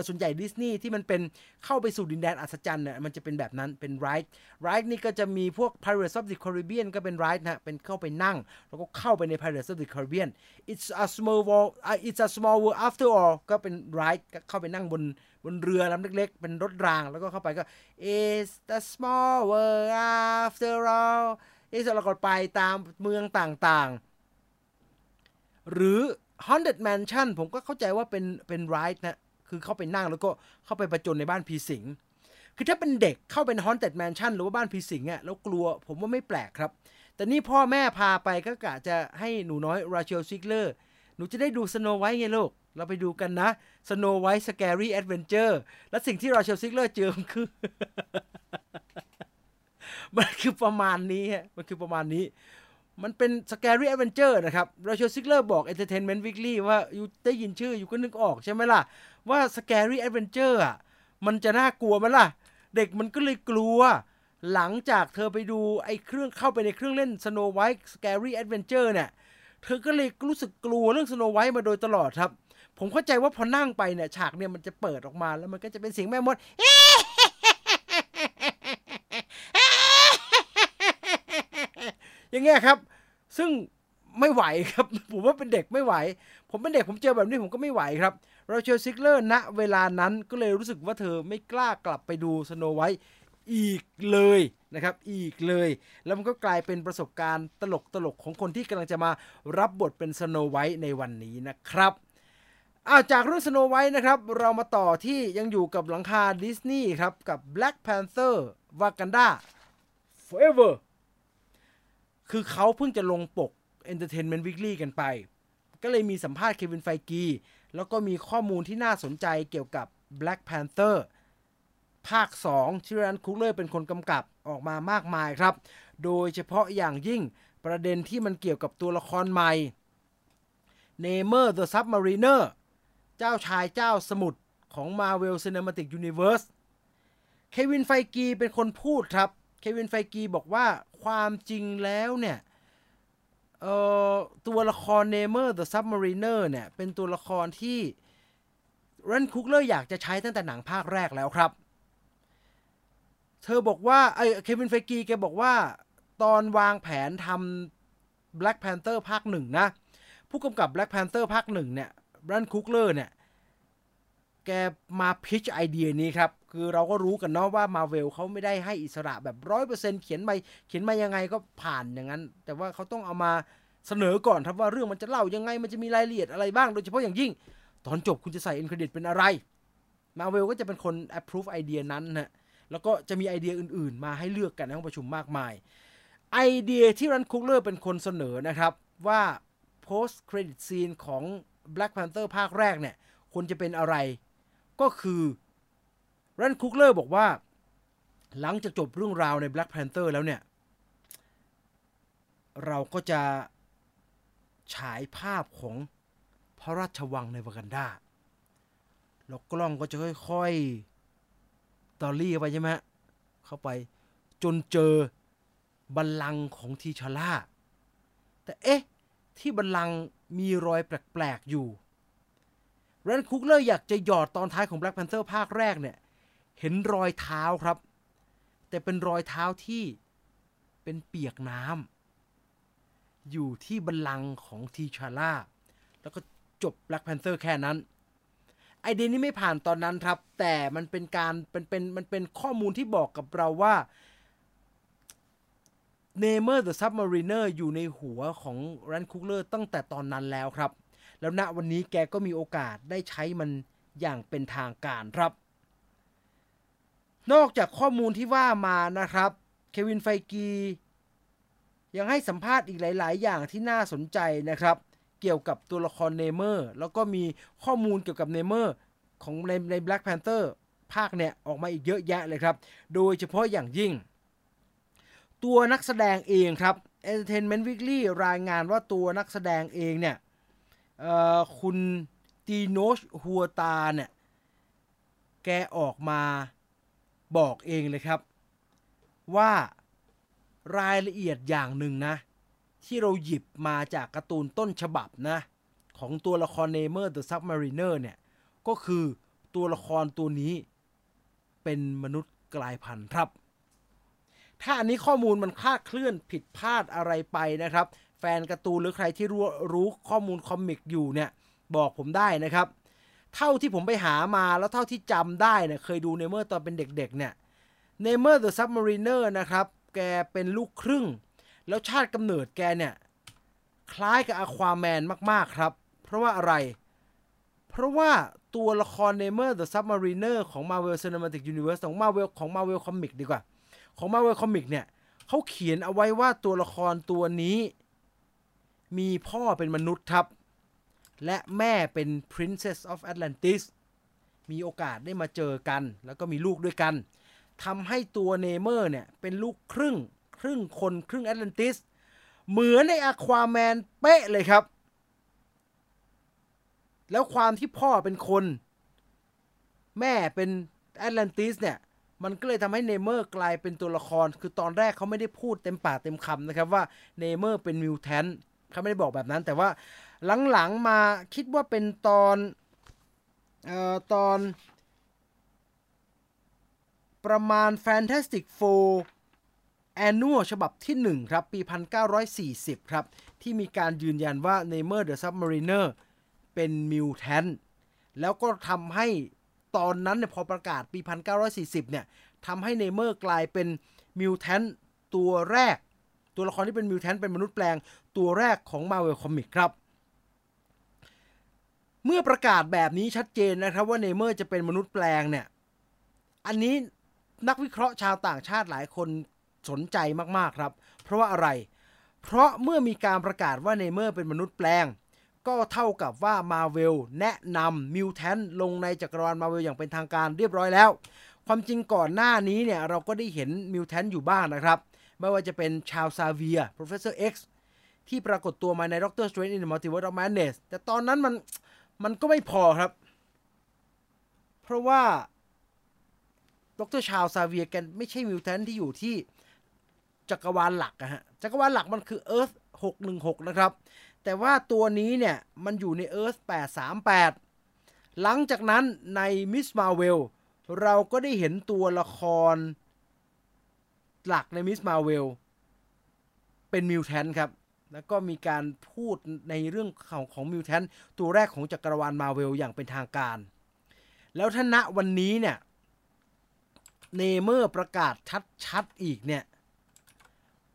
ส่วนใหญ่ดิสนีย์ที่มันเป็นเข้าไปสู่ดินแดนอัศจรรย์เนี่ยมันจะเป็นแบบนั้นเป็นไรท์ไรท์นี่ก็จะมีพวก Pirates of the Caribbean ก็เป็นไรท์นะเป็นเข้าไปนั่ง แล้วก็เข้าไปใน Pirates of the Caribbean it's a small world it's a small world after all ก็เป็นไรท์เข้าไปนั่งบน บนเรือลำเล็ก ๆ เป็นรถรางแล้วก็เข้าไปก็ is the small world after all เอสเราก็ไปตามเมืองต่างๆ หรือ Haunted Mansion ผมก็เข้าใจว่าเป็นเป็นไรท์นะ คือเข้าไปนั่งแล้วก็เข้าไปประจนในบ้านผีสิง คือถ้าเป็นเด็กเข้าเป็น Haunted Mansion หรือว่าบ้านผีสิงอะแล้วกลัวผมว่าไม่แปลกครับ แต่นี่พ่อแม่พาไปก็กะจะให้หนูน้อยราเชลซิกเลอร์ หนูจะได้ดูสโนไวท์ไงลูก เราไปดูกันนะ Snow White's Scary Adventure และสิ่งที่ราเชลซิกเลอร์เจอมันคือ มันคือประมาณนี้ฮะมันคือประมาณนี้ มันเป็น Scary Adventure นะครับราเชลซิกเลอร์บอก Entertainment Weekly ว่า you ได้ยินชื่อ you ก็นึกออกใช่ไหมล่ะ ว่า Scary Adventure อะมันจะน่ากลัวไหมล่ะ เด็กมันก็เลยกลัวหลังจากเธอไปดูไอ้เครื่องเข้าไปในเครื่องเล่น Snow White Scary Adventure เนี่ย เธอก็เลยรู้สึกกลัวเรื่อง Snow White มาโดยตลอดครับ ผมเข้าใจว่าพอนั่งไปเนี่ยฉากเนี่ยมันจะเปิดออกมาแล้วมันก็จะเป็นเสียงแม่มดอย่างเงี้ยครับ ซึ่งไม่ไหวครับ ผมว่าเป็นเด็กไม่ไหว ผมเป็นเด็กผมเจอแบบนี้ผมก็ไม่ไหวครับราเชลซิกเลอร์ณเวลานั้นก็เลยรู้สึกว่าเธอไม่กล้ากลับไปดูสโนไวท์ อีกเลยนะครับอีกเลย แล้วมันก็กลายเป็นประสบการณ์ตลกตลกของคนที่กำลังจะมารับบทเป็นสโนไวท์ในวันนี้นะครับอาจากเรื่องสโนไวท์นะครับ เรามาต่อที่ยังอยู่กับหลังคาดิสนีย์ครับ กับ Black Panther Wakanda Forever คือเขาเพิ่งจะลงปก Entertainment Weekly กันไป ก็เลยมีสัมภาษณ์เควินไฟกี แล้วก็มีข้อมูลที่น่าสนใจเกี่ยวกับ Black Panther ภาค 2 ที่ไรอันคุกเลอร์เป็นคนกำกับออกมามากมายครับ โดยเฉพาะอย่างยิ่งประเด็นที่มันเกี่ยวกับตัวละครใหม่ Namor the Submariner เจ้าชายเจ้าสมุทรของ Marvel Cinematic Universe เควินไฟกีเป็นคนพูดครับ เควินไฟกีบอกว่าความจริงแล้วเนี่ยตัวละคร Namor the Submariner เนี่ย เป็นตัวละครที่ไรอันคุกเลอร์อยากจะใช้ตั้งแต่หนังภาคแรกแล้วครับ เธอบอกว่าไอ้เควินไฟกีแกบอกว่า ตอนวางแผนทำ Black Panther ภาคหนึ่งนะ ผู้กำกับ Black Panther ภาคหนึ่งเนี่ยไรอันคุกเลอร์เนี่ย แกมา pitch ไอเดียนี้ครับ คือเราก็รู้กันเนาะว่ามาเวลเขาไม่ได้ให้อิสระแบบร้อยเปอร์เซ็นต์เขียนมาเขียนมายังไงก็ผ่านอย่างนั้น แต่ว่าเขาต้องเอามาเสนอก่อนครับว่าเรื่องมันจะเล่ายังไงมันจะมีรายละเอียดอะไรบ้าง โดยเฉพาะอย่างยิ่ง ตอนจบคุณจะใส่ end credit เป็นอะไรมาเวลก็จะเป็นคน approve ไอเดียนั้นนะ แล้วก็จะมีไอเดียอื่นๆ มาให้เลือกกันในห้องประชุมมากมาย ไอเดียที่ไรอันคุกเลอร์เป็นคนเสนอนะครับว่า post credit scene ของ Black Panther ภาคแรกเนี่ยควรจะเป็นอะไร ก็คือรันคุกเลอร์บอกว่า หลังจากจบเรื่องราวใน Black Panther แล้วเนี่ย เราก็จะฉายภาพของพระราชวังในวากันดาแล้วกล้องก็จะค่อยๆ ตอรี่ไปใช่ไหมเข้าไปจนเจอบัลลังก์ของทีชาร่า แต่เอ๊ะ ที่บัลลังก์มีรอยแปลก ๆ อยู่แรนคุกเลอร์อยากจะหยอดตอนท้ายของ Black Panther ภาคแรกเนี่ย เห็นรอยเท้าครับ แต่เป็นรอยเท้าที่เป็นเปียกน้ำอยู่ที่บัลลังก์ของทีชาร่า แล้วก็จบ Black Panther แค่นั้น ไอเดียนี้ไม่ผ่านตอนนั้นครับ แต่มันเป็นการเป็นเป็นมันเป็นข้อมูลที่บอกกับเราว่า Namor the Submariner อยู่ในหัวของไรอันคุกเลอร์ตั้งแต่ตอนนั้นแล้วครับ แล้วณวันนี้แกก็มีโอกาสได้ใช้มันอย่างเป็นทางการครับ นอกจากข้อมูลที่ว่ามานะครับ เควินไฟกี ยังให้สัมภาษณ์อีกหลาย ๆ อย่างที่น่าสนใจนะครับ เกี่ยวกับตัวละครเนเมอร์แล้วก็มีข้อมูลเกี่ยวกับเนเมอร์ของในใน Black Panther ภาคเนี่ยออกมาอีกเยอะแยะเลยครับ โดยเฉพาะอย่างยิ่ง ตัวนักแสดงเองครับ Entertainment Weekly รายงานว่าตัวนักแสดงเองเนี่ยคุณตีโนชฮัวตาเนี่ยแกออกมาบอกเองเลยครับ ว่ารายละเอียดอย่างหนึ่งนะ ที่เราหยิบมาจากการ์ตูนต้นฉบับนะ ของตัวละครเนเมอร์ The Submariner เนี่ย ก็คือตัวละครตัวนี้เป็นมนุษย์กลายพันธุ์ครับ ถ้าอันนี้ข้อมูลมันคลาดเคลื่อนผิดพลาดอะไรไปนะครับ แฟนการ์ตูนหรือใครที่รู้รู้ข้อมูล comic อยู่เนี่ย บอกผมได้นะครับ เท่าที่ผมไปหามาแล้วเท่าที่จำได้เนี่ยเคยดูเนเมอร์ตอนเป็นเด็กๆเนี่ยเนเมอร์ The Submariner นะครับ แกเป็นลูกครึ่ง แล้วชาติกำเนิดแกเนี่ยคล้ายกับอควาแมนมาก ๆ ครับ เพราะว่าอะไร เพราะว่าตัวละครเนเมอร์ The Submariner ของ Marvel Cinematic Universe ของ Marvel ของ Marvel Comic ดีกว่า ของ Marvel Comic เนี่ยเขาเขียนเอาไว้ว่าตัวละครตัวนี้ มีพ่อเป็นมนุษย์ครับ และแม่เป็น Princess of Atlantis มีโอกาสได้มาเจอกัน แล้วก็มีลูกด้วยกันทำให้ตัวเนเมอร์เนี่ยเป็นลูกครึ่ง ครึ่งคนครึ่งแอตแลนติส เหมือนในอะควาแมนเป๊ะเลยครับ แล้วความที่พ่อเป็นคน แม่เป็นแอตแลนติสเนี่ย มันก็เลยทำให้ Namor กลายเป็นตัวละคร คือตอนแรกเขาไม่ได้พูดเต็มปากเต็มคำนะครับว่า Namor เป็น mutant เขาไม่ได้บอกแบบนั้น แต่ว่าหลังๆมาคิดว่าเป็นตอนเอ่อตอนประมาณ Fantastic Four Annual ฉบับที่ 1 ครับ ปี 1940 ครับ ที่มีการยืนยันว่า Neymar the Submariner เป็นมิวแทนแล้วก็ทำให้ตอนนั้นเนี่ยพอประกาศปี 1940 เนี่ยทำให้เนเมอร์กลายเป็นมิวแทนตัวแรก ตัวละครที่เป็นมิวแทนเป็นมนุษย์แปลงตัวแรกของ Marvel Comics ครับ เมื่อประกาศแบบนี้ชัดเจนนะครับว่าเนเมอร์จะเป็นมนุษย์แปลงเนี่ย อันนี้นักวิเคราะห์ชาวต่างชาติหลายคน สนใจมากๆครับ เพราะว่าอะไร เพราะเมื่อมีการประกาศว่าเนเมอร์เป็นมนุษย์แปลง ก็เท่ากับว่ามาเวลแนะนำมิวแทนลงในจักรวาลมาเวลอย่างเป็นทางการเรียบร้อยแล้ว ความจริงก่อนหน้านี้เนี่ยเราก็ได้เห็นมิวแทนอยู่บ้างนะครับ ไม่ว่าจะเป็นชาวซาเวีย Professor X ที่ปรากฏตัวมาใน Doctor Strange in the Multiverse of Madness แต่ตอนนั้นมันมันก็ไม่พอครับ เพราะว่าดรชาวซาเวียแกไม่ใช่มิวแทนที่อยู่ที่ จักรวาลหลักอะฮะจักรวาลหลักมันคือ Earth 616 นะครับ แต่ว่าตัวนี้เนี่ย มันอยู่ใน Earth 838 หลังจากนั้นใน Miss Marvel เราก็ได้เห็นตัวละครหลักใน Miss Marvel เป็นมิวแทนครับ แล้วก็มีการพูดในเรื่องของของ mutant ตัวแรกของจักรวาลมาเวลอย่างเป็นทางการ แล้วถ้าณวันนี้เนี่ย Namor ประกาศชัดๆอีกเนี่ย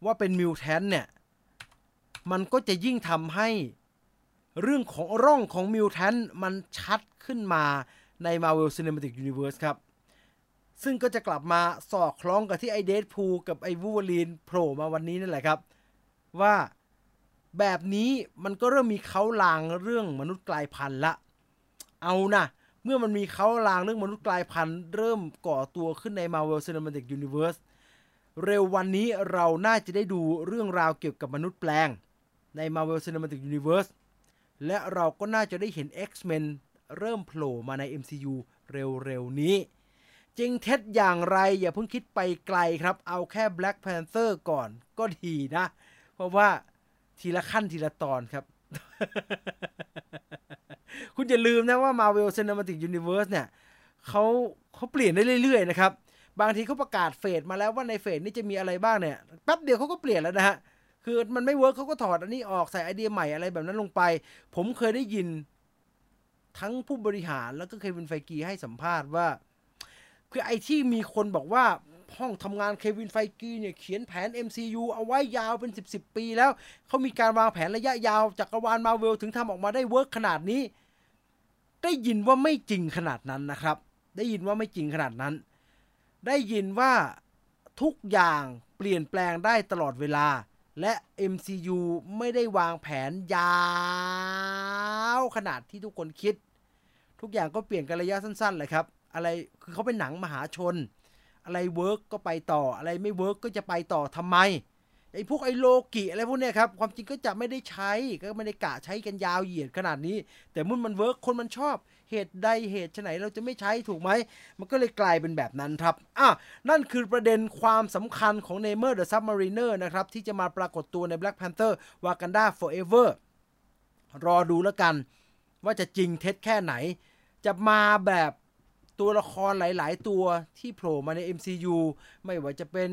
ว่าเป็น mutant เนี่ย มันก็จะยิ่งทำให้เรื่องของเรื่องของ mutant มันชัดขึ้นมาใน Marvel Cinematic Universe ครับ ซึ่งก็จะกลับมาสอดคล้องกับที่ไอ Deadpool กับไอวูวอลีนโผล่มาวันนี้นั่นแหละครับ ว่าแบบนี้มันก็เริ่มมีเขาลางเรื่องมนุษย์กลายพันธุ์ละ เอานะเมื่อมันมีเขาลางเรื่องมนุษย์กลายพันธุ์เริ่มก่อตัวขึ้นใน Marvel Cinematic Universe เร็ววันนี้เราน่าจะได้ดูเรื่องราวเกี่ยวกับมนุษย์แปลง ใน Marvel Cinematic Universe และเราก็น่าจะได้เห็น X-Men เริ่มโผล่มาใน MCU เร็วๆนี้ จริงเท็จอย่างไรอย่าเพิ่งคิดไปไกลครับ เอาแค่ Black Panther ก่อนก็ดีนะ เพราะว่าทีละขั้นทีละตอนครับ คุณอย่าลืมนะว่า Marvel Cinematic Universe เนี่ยเขาเขาเปลี่ยนได้เรื่อยๆนะครับ บางทีเขาประกาศ phase มาแล้วว่าใน phase นี้จะมีอะไรบ้างเนี่ยแป๊บเดียวเขาก็เปลี่ยนแล้วนะฮะคือมันไม่เวิร์กเขาก็ถอดอันนี้ออกใส่ไอเดียใหม่อะไรแบบนั้นลงไป ผมเคยได้ยินทั้งผู้บริหารแล้วก็ Kevin Feige ให้สัมภาษณ์ว่า คือไอที่มีคนบอกว่าห้องทำงาน Kevin Feige เนี่ยเขียนแผน MCU เอาไว้ยาวเป็น 10ๆปีแล้ว เขามีการวางแผนระยะยาวจักรวาลมาเวลถึงทำออกมาได้เวิร์กขนาดนี้ ได้ยินว่าไม่จริงขนาดนั้นนะครับ ได้ยินว่าไม่จริงขนาดนั้น ได้ยินว่าทุกอย่างเปลี่ยนแปลงได้ตลอดเวลา และ MCU ไม่ได้วางแผนยาวขนาดที่ทุกคนคิด ทุกอย่างก็เปลี่ยนกันระยะสั้นๆเลยครับ อะไรคือเขาเป็นหนังมหาชน อะไรเวิร์กก็ไปต่อ อะไรไม่เวิร์กก็จะไปต่อทำไมไอ้พวกไอ้โลกิอะไรพวกเนี้ยครับ ความจริงก็จะไม่ได้ใช้ก็ไม่ได้กะใช้กันยาวเหยียดขนาดนี้ แต่มุ่นมันเวิร์กคนมันชอบ เหตุใดเหตุไหนเราจะไม่ใช้ถูกไหม มันก็เลยกลายเป็นแบบนั้นครับอะนั่นคือประเด็นความสำคัญของ Namor the Sub-Mariner นะครับ ที่จะมาปรากฏตัวใน Black Panther Wakanda Forever รอดูแล้วกัน ว่าจะจริงเท็จแค่ไหน จะมาแบบตัวละครหลาย ๆ ตัวที่โผล่มาใน MCU ไม่ว่าจะเป็น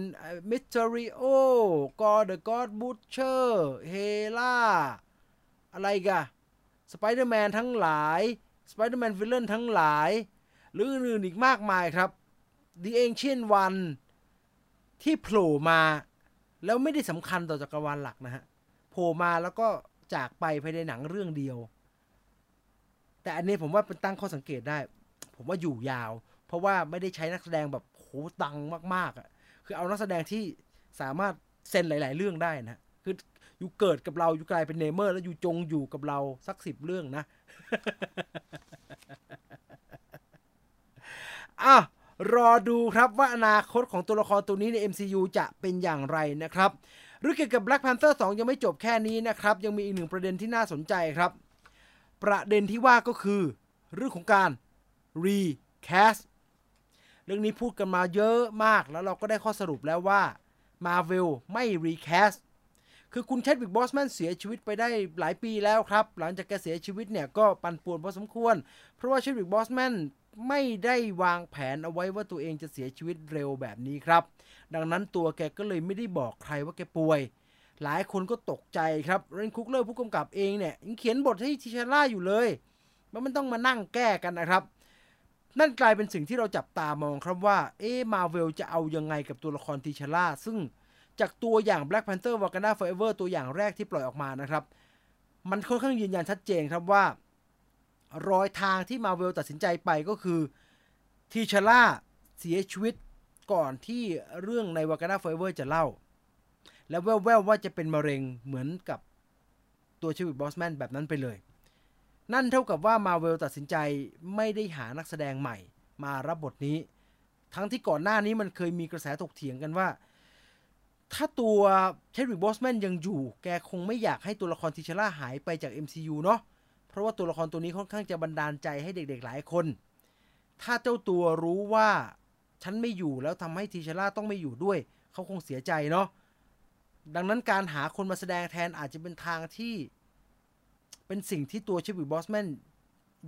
Mysterio Gorr the God Butcher Hela อะไรกันสไปเดอร์แมนทั้งหลาย Spider-Man villain ทั้งหลาย หรืออื่นอีกมากมายครับ The Ancient One ที่โผล่มา แล้วไม่ได้สำคัญต่อจักรวาลหลักนะฮะโผล่มาแล้วก็จากไปภายในหนังเรื่องเดียว แต่อันนี้ผมว่าเป็นตั้งข้อสังเกตได้ ผมว่าอยู่ยาว เพราะว่าไม่ได้ใช้นักแสดงแบบโหตังมากๆอะ่ะคือเอานักแสดงที่สามารถเซ็นหลาย ๆ เรื่องได้นะคืออยู่เกิดกับเราอยู่กลายเป็นเนเมอร์ แล้วอยู่จงอยู่กับเราสักสิบเรื่องนะ อะรอดูครับว่าอนาคตของตัวละครตัวนี้ใน MCU จะเป็นอย่างไรนะครับเรื่องเกี่ยวกับ Black Panther 2 ยังไม่จบแค่นี้นะครับ ยังมีอีกหนึ่งประเด็นที่น่าสนใจครับ ประเด็นที่ว่าก็คือ เรื่องของการ recast เรื่องนี้พูดกันมาเยอะมากแล้วเราก็ได้ข้อสรุปแล้วว่า Marvel ไม่ recast คือคุณเชดวิกบอสแมนเสียชีวิตไปได้หลายปีแล้วครับ หลังจากแกเสียชีวิตเนี่ยก็ปั่นป่วนพอสมควร เพราะว่าเชดวิกบอสแมนไม่ได้วางแผนเอาไว้ว่าตัวเองจะเสียชีวิตเร็วแบบนี้ครับ ดังนั้นตัวแกก็เลยไม่ได้บอกใครว่าแกป่วย หลายคนก็ตกใจครับเรนคุกเลอร์ผู้กำกับเองเนี่ยยังเขียนบทให้ทิชาร่าอยู่เลยมันไม่ต้องมานั่งแก้กันนะครับ นั่นกลายเป็นสิ่งที่เราจับตามองครับว่า เอ๊มาเวลจะเอายังไงกับตัวละครทิชาร่าซึ่ง จากตัวอย่าง Black Panther Wakanda Forever ตัวอย่างแรกที่ปล่อยออกมานะครับ มันค่อนข้างยืนยันชัดเจนครับว่า รอยทางที่มาเวลตัดสินใจไปก็คือทีชาร่าเสียชีวิตก่อนที่เรื่องใน Wakanda Forever จะเล่า แล้วแววๆว่าจะเป็นมะเร็งเหมือนกับตัวชีวิตบอสแมนแบบนั้นไปเลย นั่นเท่ากับว่ามาเวลตัดสินใจไม่ได้หานักแสดงใหม่ มารับบทนี้ ทั้งที่ก่อนหน้านี้มันเคยมีกระแสถกเถียงกันว่า ถ้าตัว Chadwick Boseman ยังอยู่ แกคงไม่อยากให้ตัวละคร T'Challa หายไปจาก MCU เนาะ เพราะว่าตัวละครตัวนี้ค่อนข้างจะบันดาลใจให้เด็กๆหลายคน ถ้าเจ้าตัวรู้ว่าฉันไม่อยู่แล้วทำให้ T'Challa ต้องไม่อยู่ด้วย เขาคงเสียใจเนาะ ดังนั้นการหาคนมาแสดงแทนอาจจะเป็นทางที่ เป็นสิ่งที่ตัว Chadwick Boseman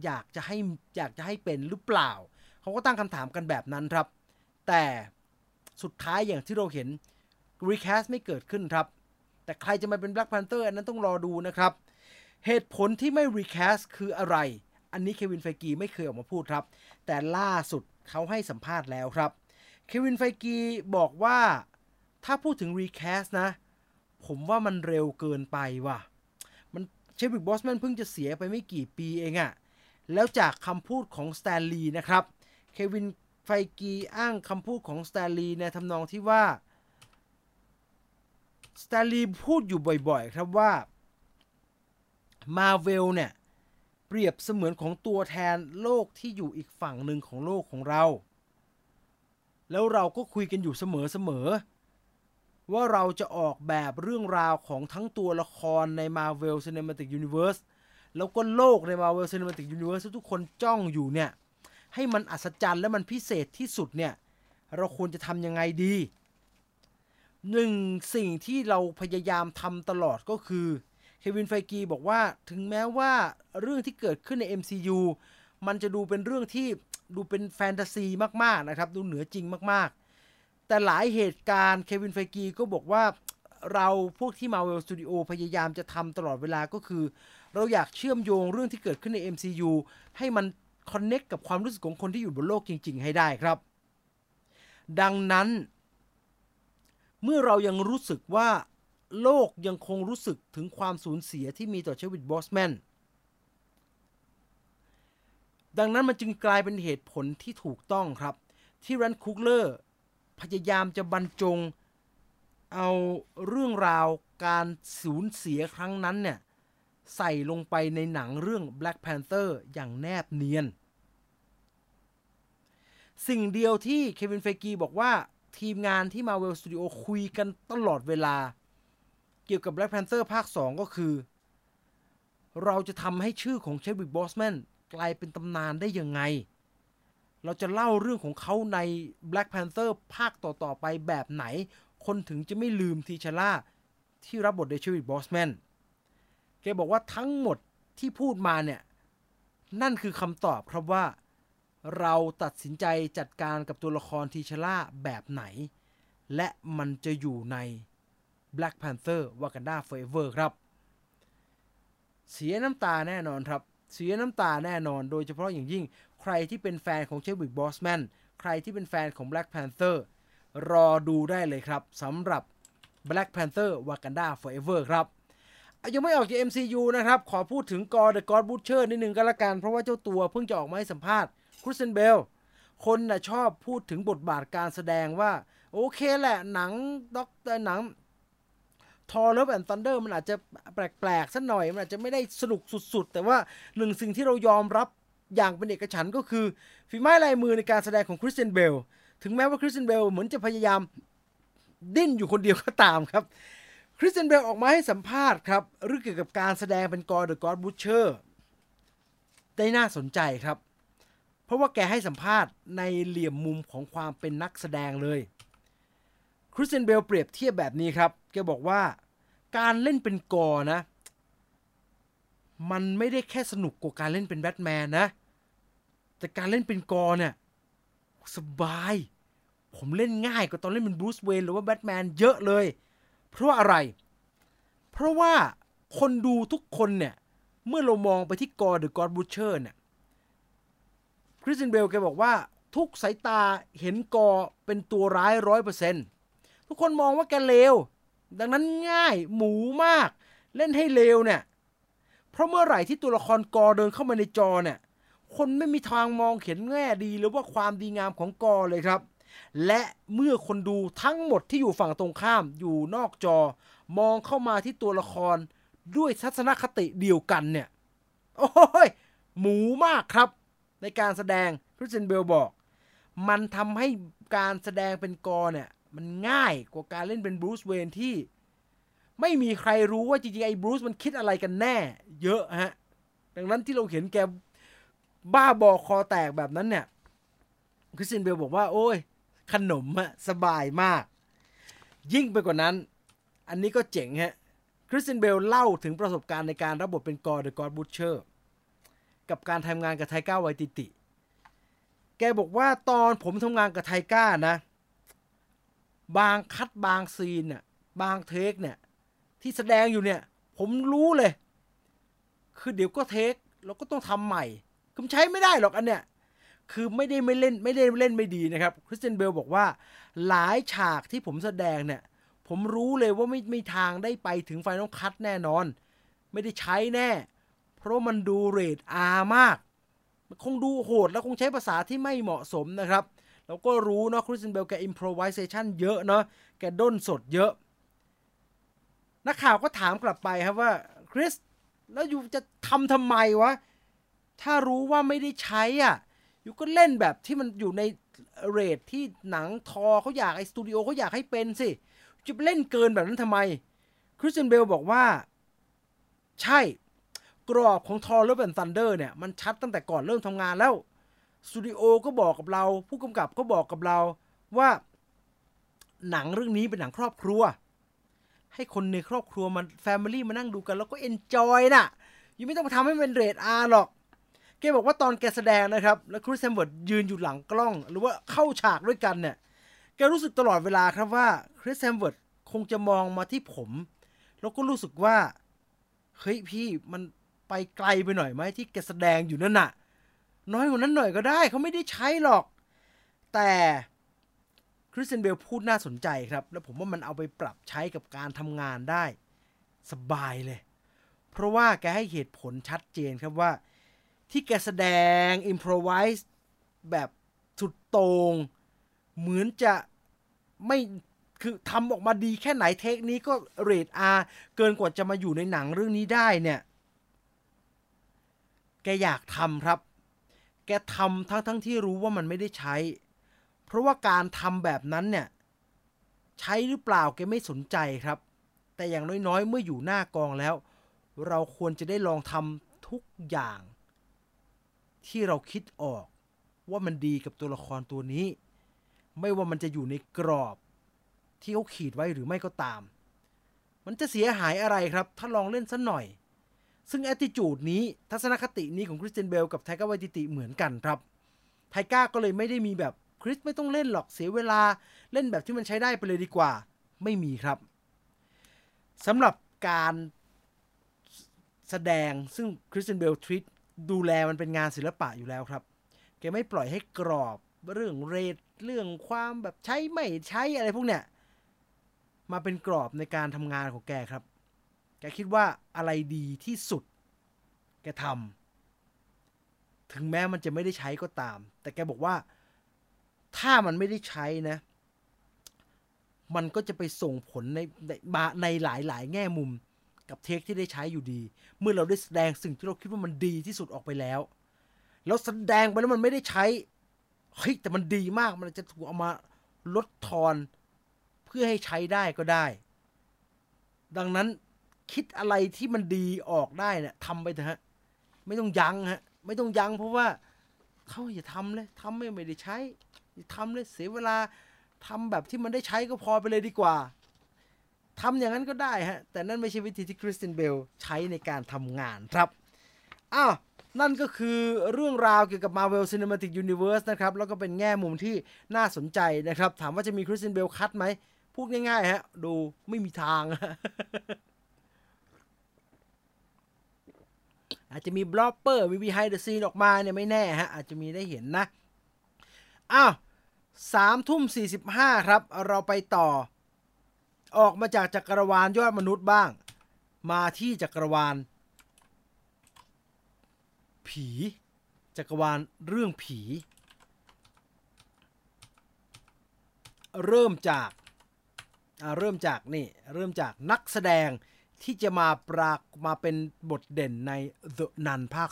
อยากจะให้อยากจะให้เป็นหรือเปล่า เขาก็ตั้งคำถามกันแบบนั้นครับ แต่สุดท้ายอย่างที่เราเห็น recast ไม่เกิดขึ้นครับ แต่ใครจะมาเป็น Black Panther อันนั้นต้องรอดูนะครับ เหตุผลที่ไม่ recast คืออะไร อันนี้ Kevin Feige ไม่เคยออกมาพูดครับ แต่ล่าสุดเขาให้สัมภาษณ์แล้วครับ Kevin Feige บอกว่าถ้าพูดถึง recast นะ ผมว่ามันเร็วเกินไปว่ะ มัน Chadwick Boseman เพิ่งจะเสียไปไม่กี่ปีเองอะแล้วจากคำพูดของ Stan Lee นะครับ Kevin Feige อ้างคำพูดของ Stan Lee ในทำนองที่ว่า Stan Lee พูดอยู่บ่อยๆ ครับว่ามาเวลเนี่ย เปรียบเสมือนของตัวแทนโลกที่อยู่อีกฝั่งหนึ่งของโลกของเรา แล้วเราก็คุยกันอยู่เสมอๆ ว่าเราจะออกแบบเรื่องราวของทั้งตัวละครใน Marvel Cinematic Universe แล้วก็โลกใน Marvel Cinematic Universe ทุกคนจ้องอยู่เนี่ย ให้มันอัศจรรย์และมันพิเศษที่สุดเนี่ย เราควรจะทำยังไงดี หนึ่งสิ่งที่เราพยายามทำตลอดก็คือเควินไฟกีบอกว่าถึงแม้ว่าเรื่องที่เกิดขึ้นใน MCU มันจะดูเป็นเรื่องที่ดูเป็นแฟนตาซีมาก ๆ นะครับ ดูเหนือจริงมาก ๆ แต่หลายเหตุการณ์เควินไฟกีก็บอกว่าเราพวกที่ Marvel Studio พยายามจะทำตลอดเวลาก็คือ เราอยากเชื่อมโยงเรื่องที่เกิดขึ้นใน MCU ให้มันคอนเน็กกับความรู้สึกของคนที่อยู่บนโลกจริง ๆ ให้ได้ครับ ดังนั้น เมื่อเรายังรู้สึกว่าโลกยังคงรู้สึกถึงความสูญเสียที่มีต่อชีวิตบอสแมน ดังนั้นมันจึงกลายเป็นเหตุผลที่ถูกต้องครับ ที่ Ryan Coogler พยายามจะบรรจงเอาเรื่องราวการสูญเสียครั้งนั้นเนี่ย ใส่ลงไปในหนังเรื่อง Black Panther อย่างแนบเนียน สิ่งเดียวที่ Kevin Feige บอกว่า ทีมงานที่ Marvel Studio คุยกันตลอดเวลา เกี่ยวกับ Black Panther ภาค 2 ก็คือ เราจะทำให้ชื่อของ Chadwick Bosemanกลายเป็นตำนานได้ยังไง เราจะเล่าเรื่องของเขาใน Black Panther ภาคต่อ ๆ ไปแบบไหน คนถึงจะไม่ลืมทีชาร่าที่รับบทโดยเชวิกบอสแมนแกบอกว่าทั้งหมดที่พูดมาเนี่ย นั่นคือคำตอบครับว่า เราตัดสินใจจัดการกับตัวละครทีชล่าแบบไหน และมันจะอยู่ใน Black Panther Wakanda Forever ครับ เสียน้ำตาแน่นอนครับ เสียน้ำตาแน่นอนโดยเฉพาะอย่างยิ่ง ใครที่เป็นแฟนของ Chadwick Boseman ใครที่เป็นแฟนของ Black Panther รอดูได้เลยครับสำหรับ Black Panther Wakanda Forever ครับยังไม่ออกจาก MCU นะครับ ขอพูดถึงกอ The God Butcher นิดนึงก็แล้วกัน เพราะว่าเจ้าตัวเพิ่งจะออกมาให้สัมภาษณ์ Christian Bale คนนะชอบพูดถึงบทบาทการแสดงว่า โอเคแหละหนังด็อกเตอร์หนังThor Love and Thunder มันอาจจะแปลกๆสักหน่อย มันอาจจะไม่ได้สนุกสุดๆ แต่ว่าหนึ่งสิ่งที่เรายอมรับอย่างเป็นเอกฉันท์ก็คือฝีไม้ลายมือในการแสดงของ Christian Bale ถึงแม้ว่า Christian Bale เหมือนจะพยายามดิ้นอยู่คนเดียวก็ตามครับ Christian Bale ออกมาให้สัมภาษณ์ครับเรื่องเกี่ยวกับการแสดงเป็น Gorr the God Butcher ได้น่าสนใจครับ เพราะว่าแกให้สัมภาษณ์ในเหลี่ยมมุมของความเป็นนักแสดงเลยคริสเตียนเบลเปรียบเทียบแบบนี้ครับ แกบอกว่าการเล่นเป็นกอร์นะ มันไม่ได้แค่สนุกกว่าการเล่นเป็นแบทแมนนะ แต่การเล่นเป็นกอร์เนี่ยสบาย ผมเล่นง่ายกว่าตอนเล่นเป็นบรูซเวย์นหรือว่าแบทแมนเยอะเลย เพราะอะไร เพราะว่าคนดูทุกคนเนี่ย เมื่อเรามองไปที่กอร์หรือ God Butcher เนี่ย คริสเตียนเบลแกบอกว่าทุกสายตาเห็นกอเป็นตัวร้ายร้อยเปอร์เซ็นต์ทุกคนมองว่าแกเลว ดังนั้นง่ายหมูมาก เล่นให้เลวเนี่ย เพราะเมื่อไหร่ที่ตัวละครกอเดินเข้ามาในจอเนี่ย คนไม่มีทางมองเห็นแง่ดีหรือว่าความดีงามของกอเลยครับ และเมื่อคนดูทั้งหมดที่อยู่ฝั่งตรงข้ามอยู่นอกจอ มองเข้ามาที่ตัวละครด้วยทัศนคติเดียวกันเนี่ย โอ้ยหมูมากครับ ในการแสดงคริสเตนเบลบอก มันทำให้การแสดงเป็นกอเนี่ย มันง่ายกว่าการเล่นเป็นบรูซเวนที่ ไม่มีใครรู้ว่าจริงๆ ไอ้บรูซมันคิดอะไรกันแน่ เยอะฮะ ดังนั้นที่เราเห็นแกบ้าบอคอแตกแบบนั้นเนี่ยคริสตินเบลบอกว่า โอ้ย ขนมอะสบายมาก ยิ่งไปกว่านั้น อันนี้ก็เจ๋งฮะคริสเตียนเบลเล่าถึงประสบการณ์ในการรับบทเป็น Gorr the God Butcher กับการทำงานกับไทก้าไวติติ แกบอกว่าตอนผมทำงานกับไทก้านะ บาง cut บางซีนเนี่ยบาง take เนี่ยที่แสดงอยู่เนี่ย ผมรู้เลย คือเดี๋ยวก็ take เราก็ต้องทำใหม่คือใช้ไม่ได้หรอกอันเนี้ยคือไม่ได้ไม่เล่นไม่ได้เล่นไม่ดีนะครับคริสเตียนเบลบอกว่าหลายฉากที่ผมแสดงเนี่ย ผมรู้เลยว่าไม่ไม่ทางได้ไปถึง final cut แน่นอน ไม่ได้ใช้แน่ เพราะมันดูเรท R มาก มันคงดูโหดแล้วคงใช้ภาษาที่ไม่เหมาะสมนะครับเราก็รู้เนาะคริสเตียนเบลแก improvisation เยอะเนาะแกด้นสดเยอะ นักข่าวก็ถามกลับไปครับว่าคริสแล้ว you จะทำทำไมวะ ถ้ารู้ว่าไม่ได้ใช้อะyou ก็เล่นแบบที่มันอยู่ในเรทที่หนังทอเขาอยากไอ้สตูดิโอเขาอยากให้เป็นสิ จะเล่นเกินแบบนั้นทำไม คริสเตียนเบลบอกว่า ใช่ กรอบของ Thor Love and Thunder เนี่ยมันชัดตั้งแต่ก่อนเริ่มทำงานแล้วสตูดิโอก็บอกกับเรา ผู้กำกับก็บอกกับเราว่า หนังเรื่องนี้เป็นหนังครอบครัว ให้คนในครอบครัวมัน family มานั่งดูกันแล้วก็ enjoy น่ะยังไม่ต้องมาทำให้เป็นเรท R หรอกแกบอกว่าตอนแกแสดงนะครับ แล้วคริส เฮมส์เวิร์ธยืนอยู่หลังกล้อง หรือว่าเข้าฉากด้วยกันเนี่ยแกรู้สึกตลอดเวลาครับว่าคริส เฮมส์เวิร์ธคงจะมองมาที่ผม แล้วก็รู้สึกว่าเฮ้ยพี่มัน ไปไกลไปหน่อยไหมที่แกแสดงอยู่นั่นน่ะ น้อยกว่านั้นหน่อยก็ได้เขาไม่ได้ใช้หรอก แต่คริสเตียนเบลพูดน่าสนใจครับ แล้วผมว่ามันเอาไปปรับใช้กับการทำงานได้ สบายเลย เพราะว่าแกให้เหตุผลชัดเจนครับว่า ที่แกแสดงอิมพรไวส์แบบสุดโตง่งเหมือนจะไม่คือทำออกมาดีแค่ไหนเทคนี้ก็เรทอาเกินกว่าจะมาอยู่ในหนังเรื่องนี้ได้เนี่ย แกอยากทำครับ แกทำทั้งทั้งที่รู้ว่ามันไม่ได้ใช้ เพราะว่าการทำแบบนั้นเนี่ย ใช้หรือเปล่าแกไม่สนใจครับ แต่อย่างน้อยๆ เมื่ออยู่หน้ากองแล้ว เราควรจะได้ลองทำทุกอย่าง ที่เราคิดออกว่ามันดีกับตัวละครตัวนี้ ไม่ว่ามันจะอยู่ในกรอบ ที่เขาขีดไว้หรือไม่ก็ตาม มันจะเสียหายอะไรครับ ถ้าลองเล่นสักหน่อย ซึ่งแอ t ติจูดนี้ทัศนคตินี้ของคริสเตนเบลกับไทก้าไวติติเหมือนกันครับ ไทก้าก็เลยไม่ได้มีแบบคริสไม่ต้องเล่นหรอกเสียเวลาเล่นแบบที่มันใช้ได้ไปเลยดีกว่า ไม่มีครับสำหรับการแสดงซึ่งคริสเตียนเบล treat ดูแลมันเป็นงานศิลปะอยู่แล้วครับแกไม่ปล่อยให้กรอบเรื่องเรทเรื่องความแบบใช้ไม่ใช้อะไรพวกเนี้ยมาเป็นกรอบในการทำงานของแกครับ แกคิดว่าอะไรดีที่สุด แกทำถึงแม้มันจะไม่ได้ใช้ก็ตาม แต่แกบอกว่า ถ้ามันไม่ได้ใช้นะ มันก็จะไปส่งผลในในหลายหลายแง่มุม กับเทคที่ได้ใช้อยู่ดี เมื่อเราได้แสดงสิ่งที่เราคิดว่ามันดีที่สุดออกไปแล้ว แล้วแสดงไปแล้วมันไม่ได้ใช้ เฮ้ยแต่มันดีมาก มันจะถูกเอามาลดทอน เพื่อให้ใช้ได้ก็ได้ ดังนั้น คิดอะไรที่มันดีออกได้เนะี่ยทำไปเถอะฮะ ไม่ต้องยั้งฮะ ไม่ต้องยั้งเพราะว่าเขาอย่าทำเลยทำไม่ไม่ได้ใช้อย่าทำเลยเสียเวลาทำแบบที่มันได้ใช้ก็พอไปเลยดีกว่าทำอย่างนั้นก็ได้ฮะ แต่นั่นไม่ใช่วิธีที่คริสตินเบลใช้ในการทำงานครับอ้าวนั่นก็คือเรื่องราวเกี่ยวกับ Marvel Cinematic Universe นะครับ แล้วก็เป็นแง่มุมที่น่าสนใจนะครับ ถามว่าจะมีคริสเตียนเบล cut ไหม พูดง่ายๆฮะ ดูไม่มีทาง อาจจะมี blooper มี behind the scene ออกมาเนี่ยไม่แน่ฮะอาจจะมีได้เห็นนะอ้าวสามทุ่มสี่สิบห้าครับ เราไปต่อ ออกมาจากจักรวาลยอดมนุษย์บ้าง มาที่จักรวาล ผี จักรวาลเรื่องผี เริ่มจากเริ่มจากนี่ เริ่มจากนักแสดง ที่จะมาปรากมาเป็นบทเด่นใน The Nun ภาค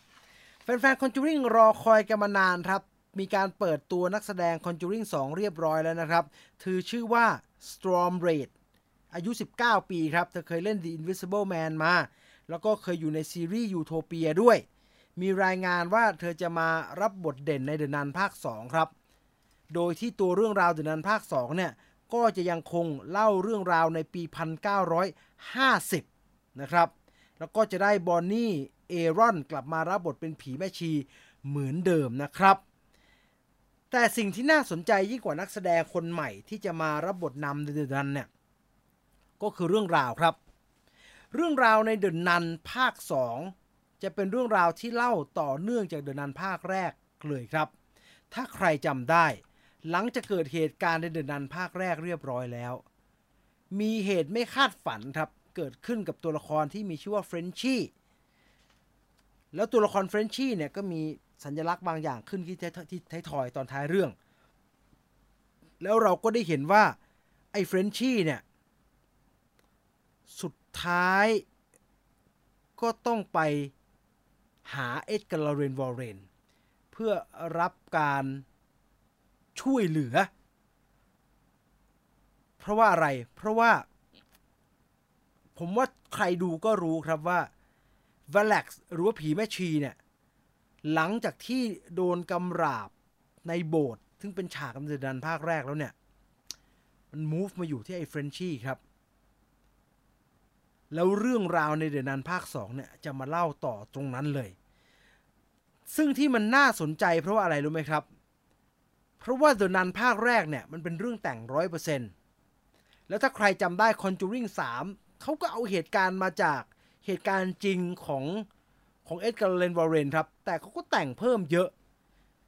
2 แฟนๆ Conjuring รอคอยกันมานานครับ มีการเปิดตัวนักแสดง Conjuring 2 เรียบร้อยแล้วนะครับเธอชื่อว่า Storm Raid อายุ 19 ปีครับ เธอเคยเล่น The Invisible Man มา แล้วก็เคยอยู่ในซีรีส์ยูโทเปียด้วย มีรายงานว่าเธอจะมารับบทเด่นใน The Nun ภาค 2 ครับ โดยที่ตัวเรื่องราว The Nun ภาค 2 เนี่ย ก็จะยังคงเล่าเรื่องราวในปี 1950 นะครับ แล้วก็จะได้บอนนี่ แอรอนส์กลับมารับบทเป็นผีแม่ชีเหมือนเดิมนะครับ แต่สิ่งที่น่าสนใจยิ่งกว่านักแสดงคนใหม่ที่จะมารับบทนำ The Nun เนี่ยก็คือเรื่องราวครับ เรื่องราวใน The Nun ภาค 2 จะเป็นเรื่องราวที่เล่าต่อเนื่องจาก The Nun ภาคแรกเลยครับ ถ้าใครจำได้ หลังจากเกิดเหตุการณ์ใน The Nun ภาคแรกเรียบร้อยแล้ว มีเหตุไม่คาดฝันครับ เกิดขึ้นกับตัวละครที่มีชื่อว่าเฟรนชี่แล้วตัวละครเฟรนชี่เนี่ยก็มีสัญลักษณ์บางอย่างขึ้นที่ที่ท้ายทอยตอนท้ายเรื่อง แล้วเราก็ได้เห็นว่า ไอ้เฟรนชี่เนี่ย สุดท้ายก็ต้องไปหาเอ็ดกับลอร์เรนวอร์เรน เพื่อรับการ ช่วยเหลือ เพราะว่าอะไร เพราะว่า ผมว่าใครดูก็รู้ครับว่าวาเล็กซ์หรือว่าผีแม่ชีเนี่ย หลังจากที่โดนกำราบในโบสถ์ซึ่งเป็นฉากกำเนิดดันภาคแรกแล้วเนี่ย มันมูฟมาอยู่ที่ไอ้เฟรนชี่ครับ แล้วเรื่องราวในเดนันภาค 2 เนี่ย จะมาเล่าต่อตรงนั้นเลย ซึ่งที่มันน่าสนใจเพราะว่าอะไรรู้ไหมครับ ราะว่าเดอะนันภาคแรกเนี่ย มันเป็นเรื่องแต่งร้อยเปอร์เซ็นต์แล้วถ้าใครจำได้ Conjuring 3เขาก็เอาเหตุการณ์มาจากเหตุการณ์จริงของของเอ็ดกับลอร์เรนวอร์เรนครับ แต่เขาก็แต่งเพิ่มเยอะ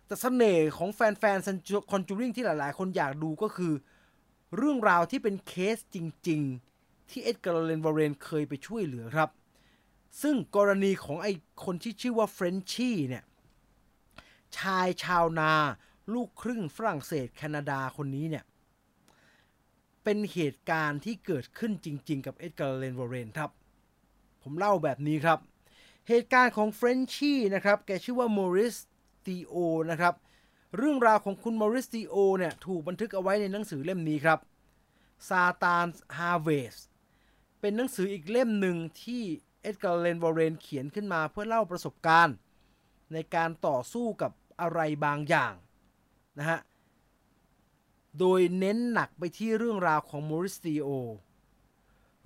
แต่เสน่ห์ของแฟนๆ Conjuring ที่หลายๆ คนอยากดูก็คือ เรื่องราวที่เป็นเคสจริง ๆ ที่เอ็ดกับลอร์เรนวอร์เรนเคยไปช่วยเหลือครับ ซึ่งกรณีของไอ้คนที่ชื่อว่าเฟรนชี่เนี่ย ชายชาวนา ลูกครึ่งฝรั่งเศสแคนาดาคนนี้เนี่ย เป็นเหตุการณ์ที่เกิดขึ้นจริง ๆ กับเอ็ดกับลอร์เรนวอร์เรนครับ ผมเล่าแบบนี้ครับ เหตุการณ์ของเฟรนชี่นะครับ แกชื่อว่ามอริส เธริโอนะครับ เรื่องราวของคุณมอริส เธริโอเนี่ยถูกบันทึกเอาไว้ในหนังสือเล่มนี้ครับ Satan's Harvest เป็นหนังสืออีกเล่มหนึ่งที่เอ็ดกับลอร์เรนวอร์เรนเขียนขึ้นมาเพื่อเล่าประสบการณ์ ในการต่อสู้กับอะไรบางอย่าง นะฮะ โดยเน้นหนักไปที่เรื่องราวของมอริส เธริโอ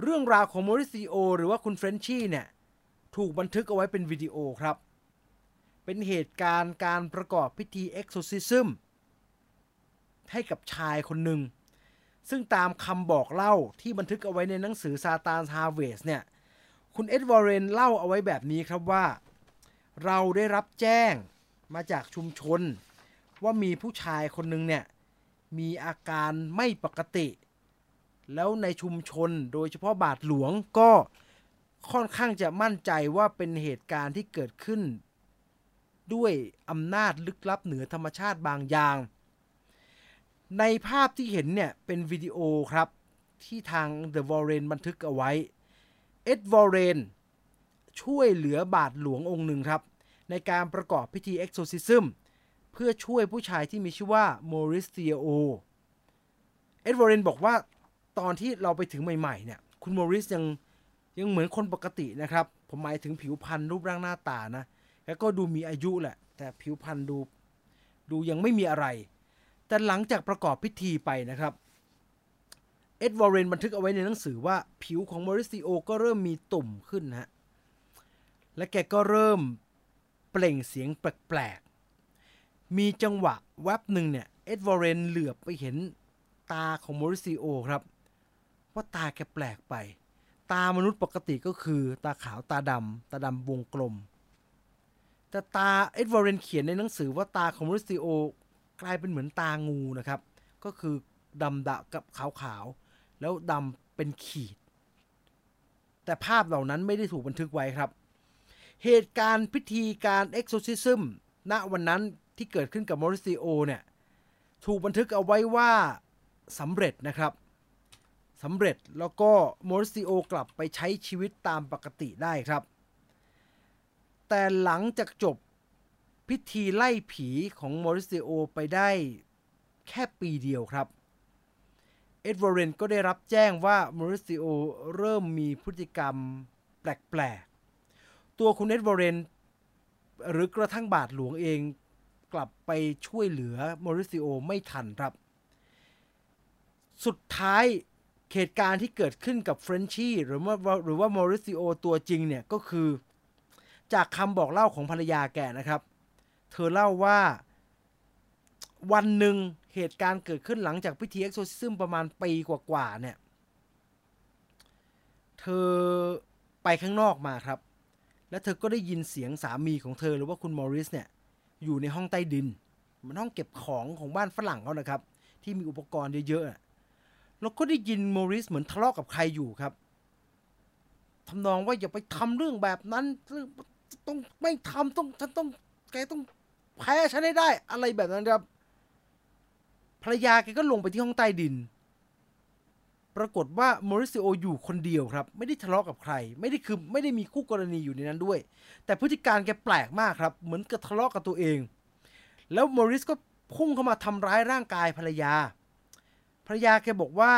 เรื่องราวของมอริส เธริโอ หรือว่าคุณเฟรนชี่เนี่ย ถูกบันทึกเอาไว้เป็นวิดีโอครับ เป็นเหตุการณ์การประกอบพิธี exorcism ให้กับชายคนหนึ่ง ซึ่งตามคำบอกเล่าที่บันทึกเอาไว้ในหนังสือ Satan's Harvest เนี่ย คุณเอ็ดวอร์เรนเล่าเอาไว้แบบนี้ครับว่า เราได้รับแจ้งมาจากชุมชน ว่ามีผู้ชายคนหนึ่งเนี่ย มีอาการไม่ปกติ แล้วในชุมชนโดยเฉพาะบาทหลวงก็ค่อนข้างจะมั่นใจว่าเป็นเหตุการณ์ที่เกิดขึ้น ด้วยอำนาจลึกลับเหนือธรรมชาติบางอย่าง ในภาพที่เห็นเนี่ย เป็นวิดีโอครับ ที่ทาง The Warren บันทึกเอาไว้ เอ็ดวอร์เรนช่วยเหลือบาทหลวงองค์หนึ่งครับ ในการประกอบพิธี exorcism เพื่อช่วยผู้ชายที่มีชื่อว่าโมริสเตียโอ เอ็ดวอร์เรนบอกว่าตอนที่เราไปถึงใหม่ๆเนี่ย คุณโมริสยังยังเหมือนคนปกตินะครับ ผมหมายถึงผิวพรรณรูปร่างหน้าตานะ แล้วก็ดูมีอายุแหละ แต่ผิวพรรณดู ดูยังไม่มีอะไร แต่หลังจากประกอบพิธีไปนะครับ เอ็ดวอร์เรนบันทึกเอาไว้ในหนังสือว่าผิวของมอริซิโอก็เริ่มมีตุ่มขึ้นฮะและแกก็เริ่มเปล่งเสียงแปลก มีจังหวะแวบหนึ่งเนี่ย เอ็ดวอร์เรนเหลือบไปเห็นตาของมอริซิโอครับ ว่าตาแกแปลกไป ตามนุษย์ปกติก็คือ ตาขาวตาดำตาดำวงกลม แต่ตาเอ็ดวอร์เรนเขียนในหนังสือว่าตาของมอริซิโอกลายเป็นเหมือนตางูนะครับ ก็คือดำดะกับขาวๆแล้วดำเป็นขีด แต่ภาพเหล่านั้นไม่ได้ถูกบันทึกไว้ครับ เหตุการณ์พิธีการ exorcism ณวันนั้น ที่เกิดขึ้นกับมอริซิโอเนี่ยถูกบันทึกเอาไว้ว่าสำเร็จนะครับสำเร็จแล้วก็มอริซิโอกลับไปใช้ชีวิตตามปกติได้ครับ แต่หลังจากจบพิธีไล่ผีของมอริซิโอไปได้แค่ปีเดียวครับ เอ็ดวอร์เรนก็ได้รับแจ้งว่ามอริซิโอเริ่มมีพฤติกรรมแปลกๆ ตัวคุณเอ็ดวอร์เรนหรือกระทั่งบาทหลวงเอง กลับไปช่วยเหลือมอริซิโอไม่ทันครับ สุดท้ายเหตุการณ์ที่เกิดขึ้นกับเฟรนชี่หรือว่าหรือว่ามอริซิโอตัวจริงเนี่ยก็คือ จากคำบอกเล่าของภรรยาแกนะครับ เธอเล่าว่าวันหนึ่งเหตุการณ์เกิดขึ้นหลังจากพิธี exorcism ประมาณปีกว่าๆเนี่ย เธอไปข้างนอกมาครับ แล้วเธอก็ได้ยินเสียงสามีของเธอหรือว่าคุณมอริสเนี่ย อยู่ในห้องใต้ดิน มันห้องเก็บของของบ้านฝรั่งเขานะครับ ที่มีอุปกรณ์เยอะๆแล้วก็ได้ยินมอริสเหมือนทะเลาะกับใครอยู่ครับทำนองว่าอย่าไปทำเรื่องแบบนั้นต้องไม่ทำต้องฉันต้องแกต้องแพ้ฉันให้ได้ อะไรแบบนั้นครับภรรยาแกก็ลงไปที่ห้องใต้ดิน ปรากฏว่ามอริซิโออยู่คนเดียวครับ ไม่ได้ทะเลาะกับใคร ไม่ได้คือไม่ได้มีคู่กรณีอยู่ในนั้นด้วย แต่พฤติการแกแปลกมากครับ เหมือนกับทะเลาะกับตัวเอง แล้วมอริสก็พุ่งเข้ามาทำร้ายร่างกายภรรยา ภรรยาแกบอกว่า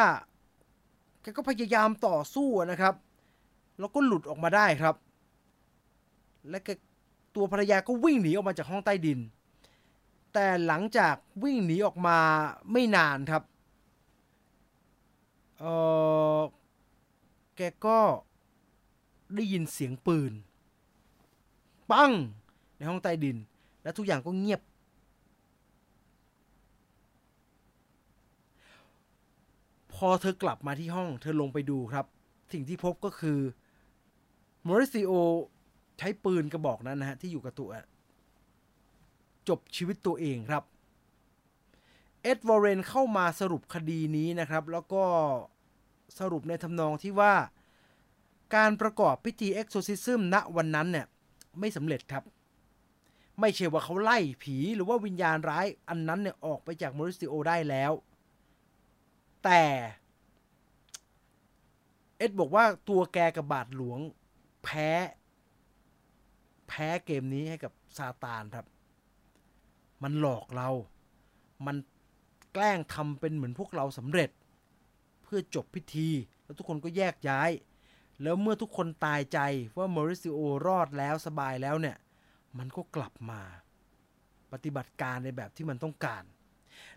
แกก็พยายามต่อสู้นะครับ แล้วก็หลุดออกมาได้ครับ และแกตัวภรรยาก็วิ่งหนีออกมาจากห้องใต้ดิน แต่หลังจากวิ่งหนีออกมาไม่นานครับ เออแกก็ได้ยินเสียงปืน ปัง ในห้องใต้ดิน และทุกอย่างก็เงียบ พอเธอกลับมาที่ห้อง เธอลงไปดูครับ สิ่งที่พบก็คือมอริซิโอใช้ปืนกระบอกนั้นนะฮะ ที่อยู่กับตัวจบชีวิตตัวเองครับ อ็ดวอร์เรนเข้ามาสรุปคดีนี้นะครับ แล้วก็สรุปในทำนองที่ว่า การประกอบพิธี exorcism ณวันนั้นเนี่ยไม่สำเร็จครับ ไม่ใช่ว่าเขาไล่ผีหรือว่าวิญญาณร้ายอันนั้นเนี่ยออกไปจากมอริซิโอได้แล้ว แต่เอ็ดบอกว่าตัวแกกับบาทหลวงแพ้ แพ้เกมนี้ให้กับซาตานครับ มันหลอกเรา มัน แกล้งทำเป็นเหมือนพวกเราสำเร็จ เพื่อจบพิธี แล้วทุกคนก็แยกย้าย แล้วเมื่อทุกคนตายใจว่ามอริซิโอรอดแล้วสบายแล้วเนี่ย มันก็กลับมา ปฏิบัติการในแบบที่มันต้องการ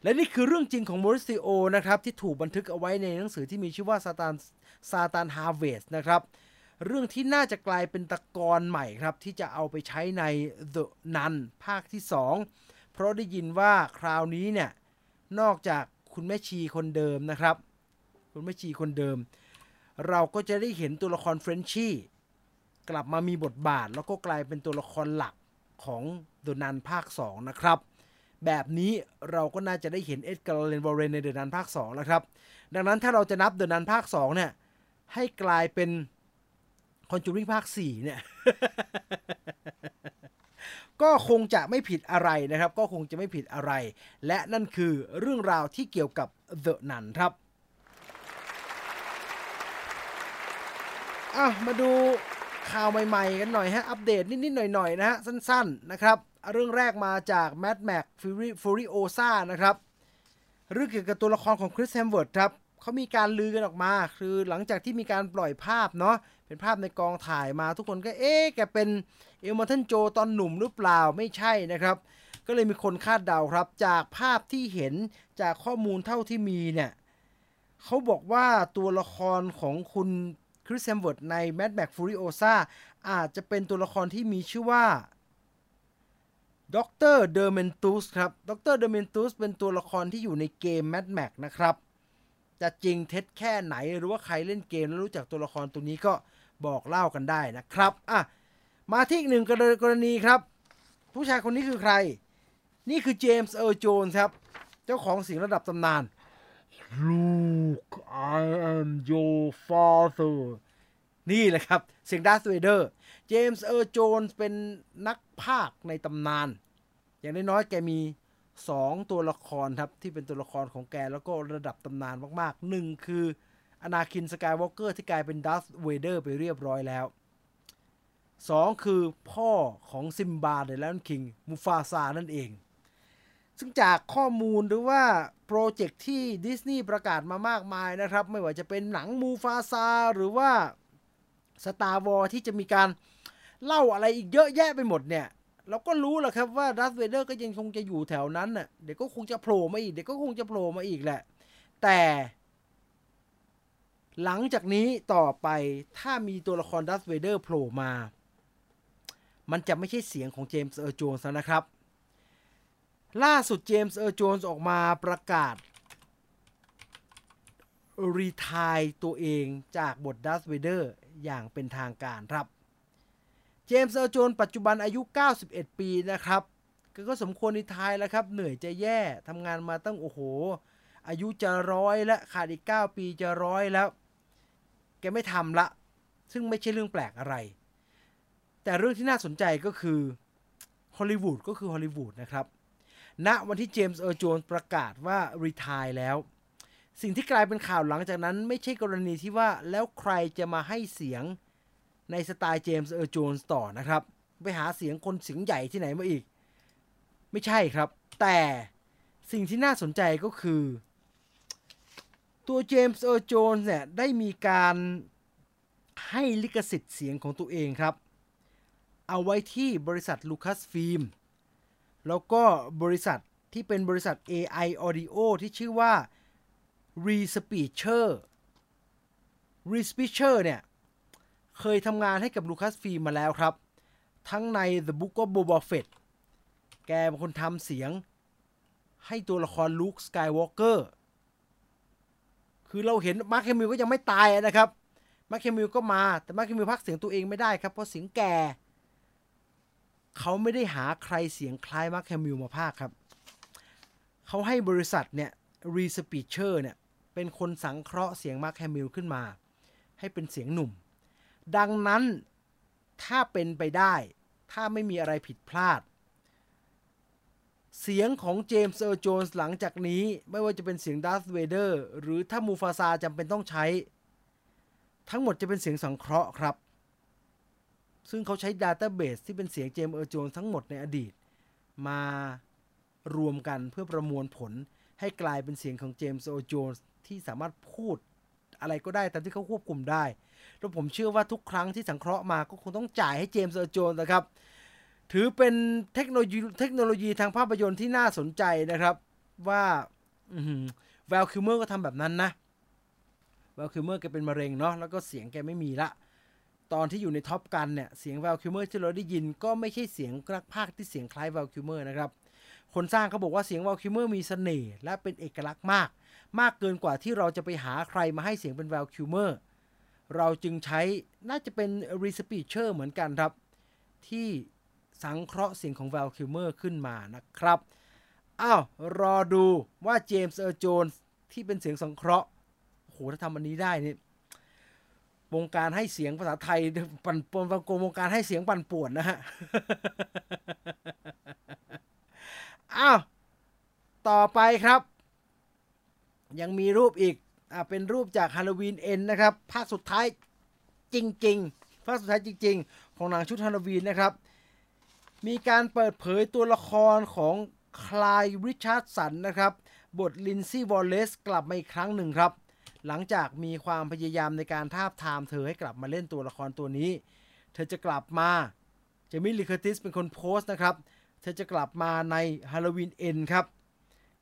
และนี่คือเรื่องจริงของมอริซิโอนะครับ ที่ถูกบันทึกเอาไว้ในหนังสือที่มีชื่อว่าซาตาน Satan's Harvest นะครับเรื่องที่น่าจะกลายเป็นตะกอนใหม่ครับ ที่จะเอาไปใช้ใน The Nun ภาคที่ 2 เพราะได้ยินว่าคราวนี้เนี่ย นอกจากคุณแม่ชีคนเดิมนะครับ คุณแม่ชีคนเดิม เราก็จะได้เห็นตัวละครเฟรนชี่กลับมามีบทบาท แล้วก็กลายเป็นตัวละครหลักของ The Nun ภาค 2 นะครับ แบบนี้เราก็น่าจะได้เห็นเอ็ดกับลอเรนวอร์เรนใน The Nun ภาค 2 แล้วครับ ดังนั้นถ้าเราจะนับ The Nun ภาค 2 เนี่ย ให้กลายเป็น Conjuring ภาค 4 เนี่ย ก็คงจะไม่ผิดอะไรนะครับ ก็คงจะไม่ผิดอะไร และนั่นคือเรื่องราวที่เกี่ยวกับ The Nun ครับอะมาดูข่าวใหม่ๆ กันหน่อยฮะ อัปเดตนิดๆ หน่อยๆ นะฮะ สั้นๆ นะครับ เรื่องแรกมาจาก Mad Max Fury Furiosa นะครับ เรื่องเกี่ยวกับตัวละครของคริสแฮมเวิร์ดครับเขามีการลือกันออกมา คือหลังจากที่มีการปล่อยภาพเนาะ เป็นภาพในกองถ่ายมาทุกคนก็เอ๊ะแกเป็นอิมมอร์ทันโจตอนหนุ่มหรือเปล่าไม่ใช่นะครับ ก็เลยมีคนคาดเดาครับ จากภาพที่เห็นจากข้อมูลเท่าที่มีเนี่ยเขาบอกว่าตัวละครของคุณคริสแฮมเวิร์ดใน Mad Max Furiosa อาจจะเป็นตัวละครที่มีชื่อว่าด็อกเตอร์เดอร์เมนตุสครับด็อกเตอร์เดอร์เมนตุสเป็นตัวละครที่อยู่ในเกม Mad Max นะครับ จะจริงเท็จแค่ไหนหรือว่าใครเล่นเกมแล้วรู้จักตัวละครตัวนี้ก็ บอกเล่ากันได้นะครับอะมาที่อีกหนึ่งกรณีครับ ผู้ชายคนนี้คือใคร นี่คือเจมส์เอิร์ลโจนส์ครับ เจ้าของเสียงระดับตำนาน Luke I am your father นี่แหละครับ เสียงดาร์ธเวเดอร์ เจมส์เอิร์ลโจนส์เป็นนักพากย์ในตำนาน อย่างน้อยๆแกมี 2 ตัวละครครับ ที่เป็นตัวละครของแกแล้วก็ระดับตำนานมากๆหนึ่งคือ อนาคินสกายวอล์กเกอร์ที่กลายเป็นดาร์ธเวเดอร์ไปเรียบร้อยแล้ว 2 คือพ่อของซิมบา The Lion King มูฟาซานั่นเอง ซึ่งจากข้อมูลหรือว่าโปรเจกต์ที่ดิสนีย์ประกาศมามากมายนะครับ ไม่ว่าจะเป็นหนังมูฟาซาหรือว่า Star Wars ที่จะมีการเล่าอะไรอีกเยอะแยะไปหมดเนี่ย เราก็รู้แหละครับว่าดาร์ธเวเดอร์ก็ยังคงจะอยู่แถวนั้นน่ะเดี๋ยวก็คงจะโผล่มาอีกเดี๋ยวก็คงจะโผล่มาอีกแหละ แต่ หลังจากนี้ต่อไปถ้ามีตัวละครดาร์ธเวเดอร์โผล่มา มันจะไม่ใช่เสียงของเจมส์เอิร์ลโจนส์นะครับ ล่าสุดเจมส์เอิร์ลโจนส์ออกมาประกาศ retire ตัวเองจากบทดาร์ธเวเดอร์อย่างเป็นทางการครับ เจมส์เอิร์ลโจนส์ปัจจุบันอายุ 91 ปีนะครับก็สมควร retire แล้วครับ เหนื่อยจะแย่ทำงานมาตั้งโอ้โหอายุจะร้อยและขาดอีก 9 ปีจะร้อยแล้ว แกไม่ทำละ ซึ่งไม่ใช่เรื่องแปลกอะไร แต่เรื่องที่น่าสนใจก็คือฮอลลีวูดก็คือฮอลลีวูดนะครับณวันที่เจมส์เอิร์ลโจนส์ประกาศว่าretire แล้ว สิ่งที่กลายเป็นข่าวหลังจากนั้น ไม่ใช่กรณีที่ว่าแล้วใครจะมาให้เสียงในสไตล์เจมส์เอิร์ลโจนส์ต่อนะครับ ไปหาเสียงคนเสียงใหญ่ที่ไหนมาอีก ไม่ใช่ครับ แต่สิ่งที่น่าสนใจก็คือ ตัวเจมส์เอิร์ลโจนส์เนี่ยได้มีการให้ลิขสิทธิ์เสียงของตัวเองครับ เอาไว้ที่บริษัทลูคัสฟิล์มแล้วก็บริษัทที่เป็นบริษัท AI Audio ที่ชื่อว่า r e s p e e c h e r r e s p e e c h e r เนี่ยเคยทำงานให้กับลูคัสฟิล์มมาแล้วครับ ทั้งใน The Book of Boba Fett แกเป็นคนทำเสียงให้ตัวละครลุคสกายวอล์กเกอร์ คือเราเห็นมาร์คแฮมิลก็ยังไม่ตายนะครับมาร์คแฮมิลก็มาแต่มาร์คแฮมิลพากย์เสียงตัวเองไม่ได้ครับ เพราะเสียงแก่ เขาไม่ได้หาใครเสียงคล้ายมาร์คแฮมิลมาพากย์ครับ เขาให้บริษัทเนี่ย Respeecher เนี่ยเป็นคนสังเคราะห์เสียงมาร์คแฮมิลขึ้นมา ให้เป็นเสียงหนุ่ม ดังนั้นถ้าเป็นไปได้ ถ้าไม่มีอะไรผิดพลาด เสียงของเจมส์เอิร์ลโจนส์หลังจากนี้ไม่ว่าจะเป็นเสียงดาร์ธเวเดอร์หรือถ้ามูฟาซาจำเป็นต้องใช้ ทั้งหมดจะเป็นเสียงสังเคราะห์ครับ ซึ่งเขาใช้ database ที่เป็นเสียงเจมส์เอิร์ลโจนส์ทั้งหมดในอดีต มารวมกันเพื่อประมวลผลให้กลายเป็นเสียงของเจมส์เอิร์ลโจนส์ที่สามารถพูดอะไรก็ได้ตามที่เขาควบคุมได้ แล้วผมเชื่อว่าทุกครั้งที่สังเคราะห์มาก็คงต้องจ่ายให้เจมส์เอิร์ลโจนส์นะครับ ถือเป็นเทคโนโลยีเทคโนโลยีทางภาพยนตร์ที่น่าสนใจนะครับ ว่าแวลคิลเมอร์ก็ทำแบบนั้นนะแวลคิลเมอร์แกเป็นมะเร็งเนาะแล้วก็เสียงแกไม่มีละ ตอนที่อยู่ใน Top Gun เนี่ย เสียงแวลคิลเมอร์ที่เราได้ยินก็ไม่ใช่เสียงนักพากย์ที่เสียงคล้ายแวลคิลเมอร์นะครับคนสร้างเขาบอกว่าเสียงแวลคิลเมอร์มีเสน่ห์และเป็นเอกลักษณ์มาก มากเกินกว่าที่เราจะไปหาใครมาให้เสียงเป็นแวลคิลเมอร์เราจึงใช้น่าจะเป็น Respeecher เหมือนกันครับ ที่ สังเคราะห์เสียงของแวลคิลเมอร์ขึ้นมานะครับ อ้าว รอดูว่าเจมส์เออร์โจนที่เป็นเสียงสังเคราะห์โหถ้าทำอันนี้ได้นี่วงการให้เสียงภาษาไทยปั่นปนวงการให้เสียงปั่นป่วนนะฮะ อ้าว ต่อไปครับ ยังมีรูปอีก อ่าเป็นรูปจากฮาโลวีนเอ็นนะครับ ภาคสุดท้ายจริง ๆ ภาคสุดท้ายจริง ๆ ของหนังชุดฮาโลวีนนะครับ มีการเปิดเผยตัวละครของคลายริชาร์ดสันนะครับ บทลินซี่วอลเลสกลับมาอีกครั้งหนึ่งครับ หลังจากมีความพยายามในการทาบทามเธอให้กลับมาเล่นตัวละครตัวนี้ เธอจะกลับมาเจมี่ลิคติสเป็นคนโพสต์นะครับ เธอจะกลับมาในฮาโลวีนเอ็นครับ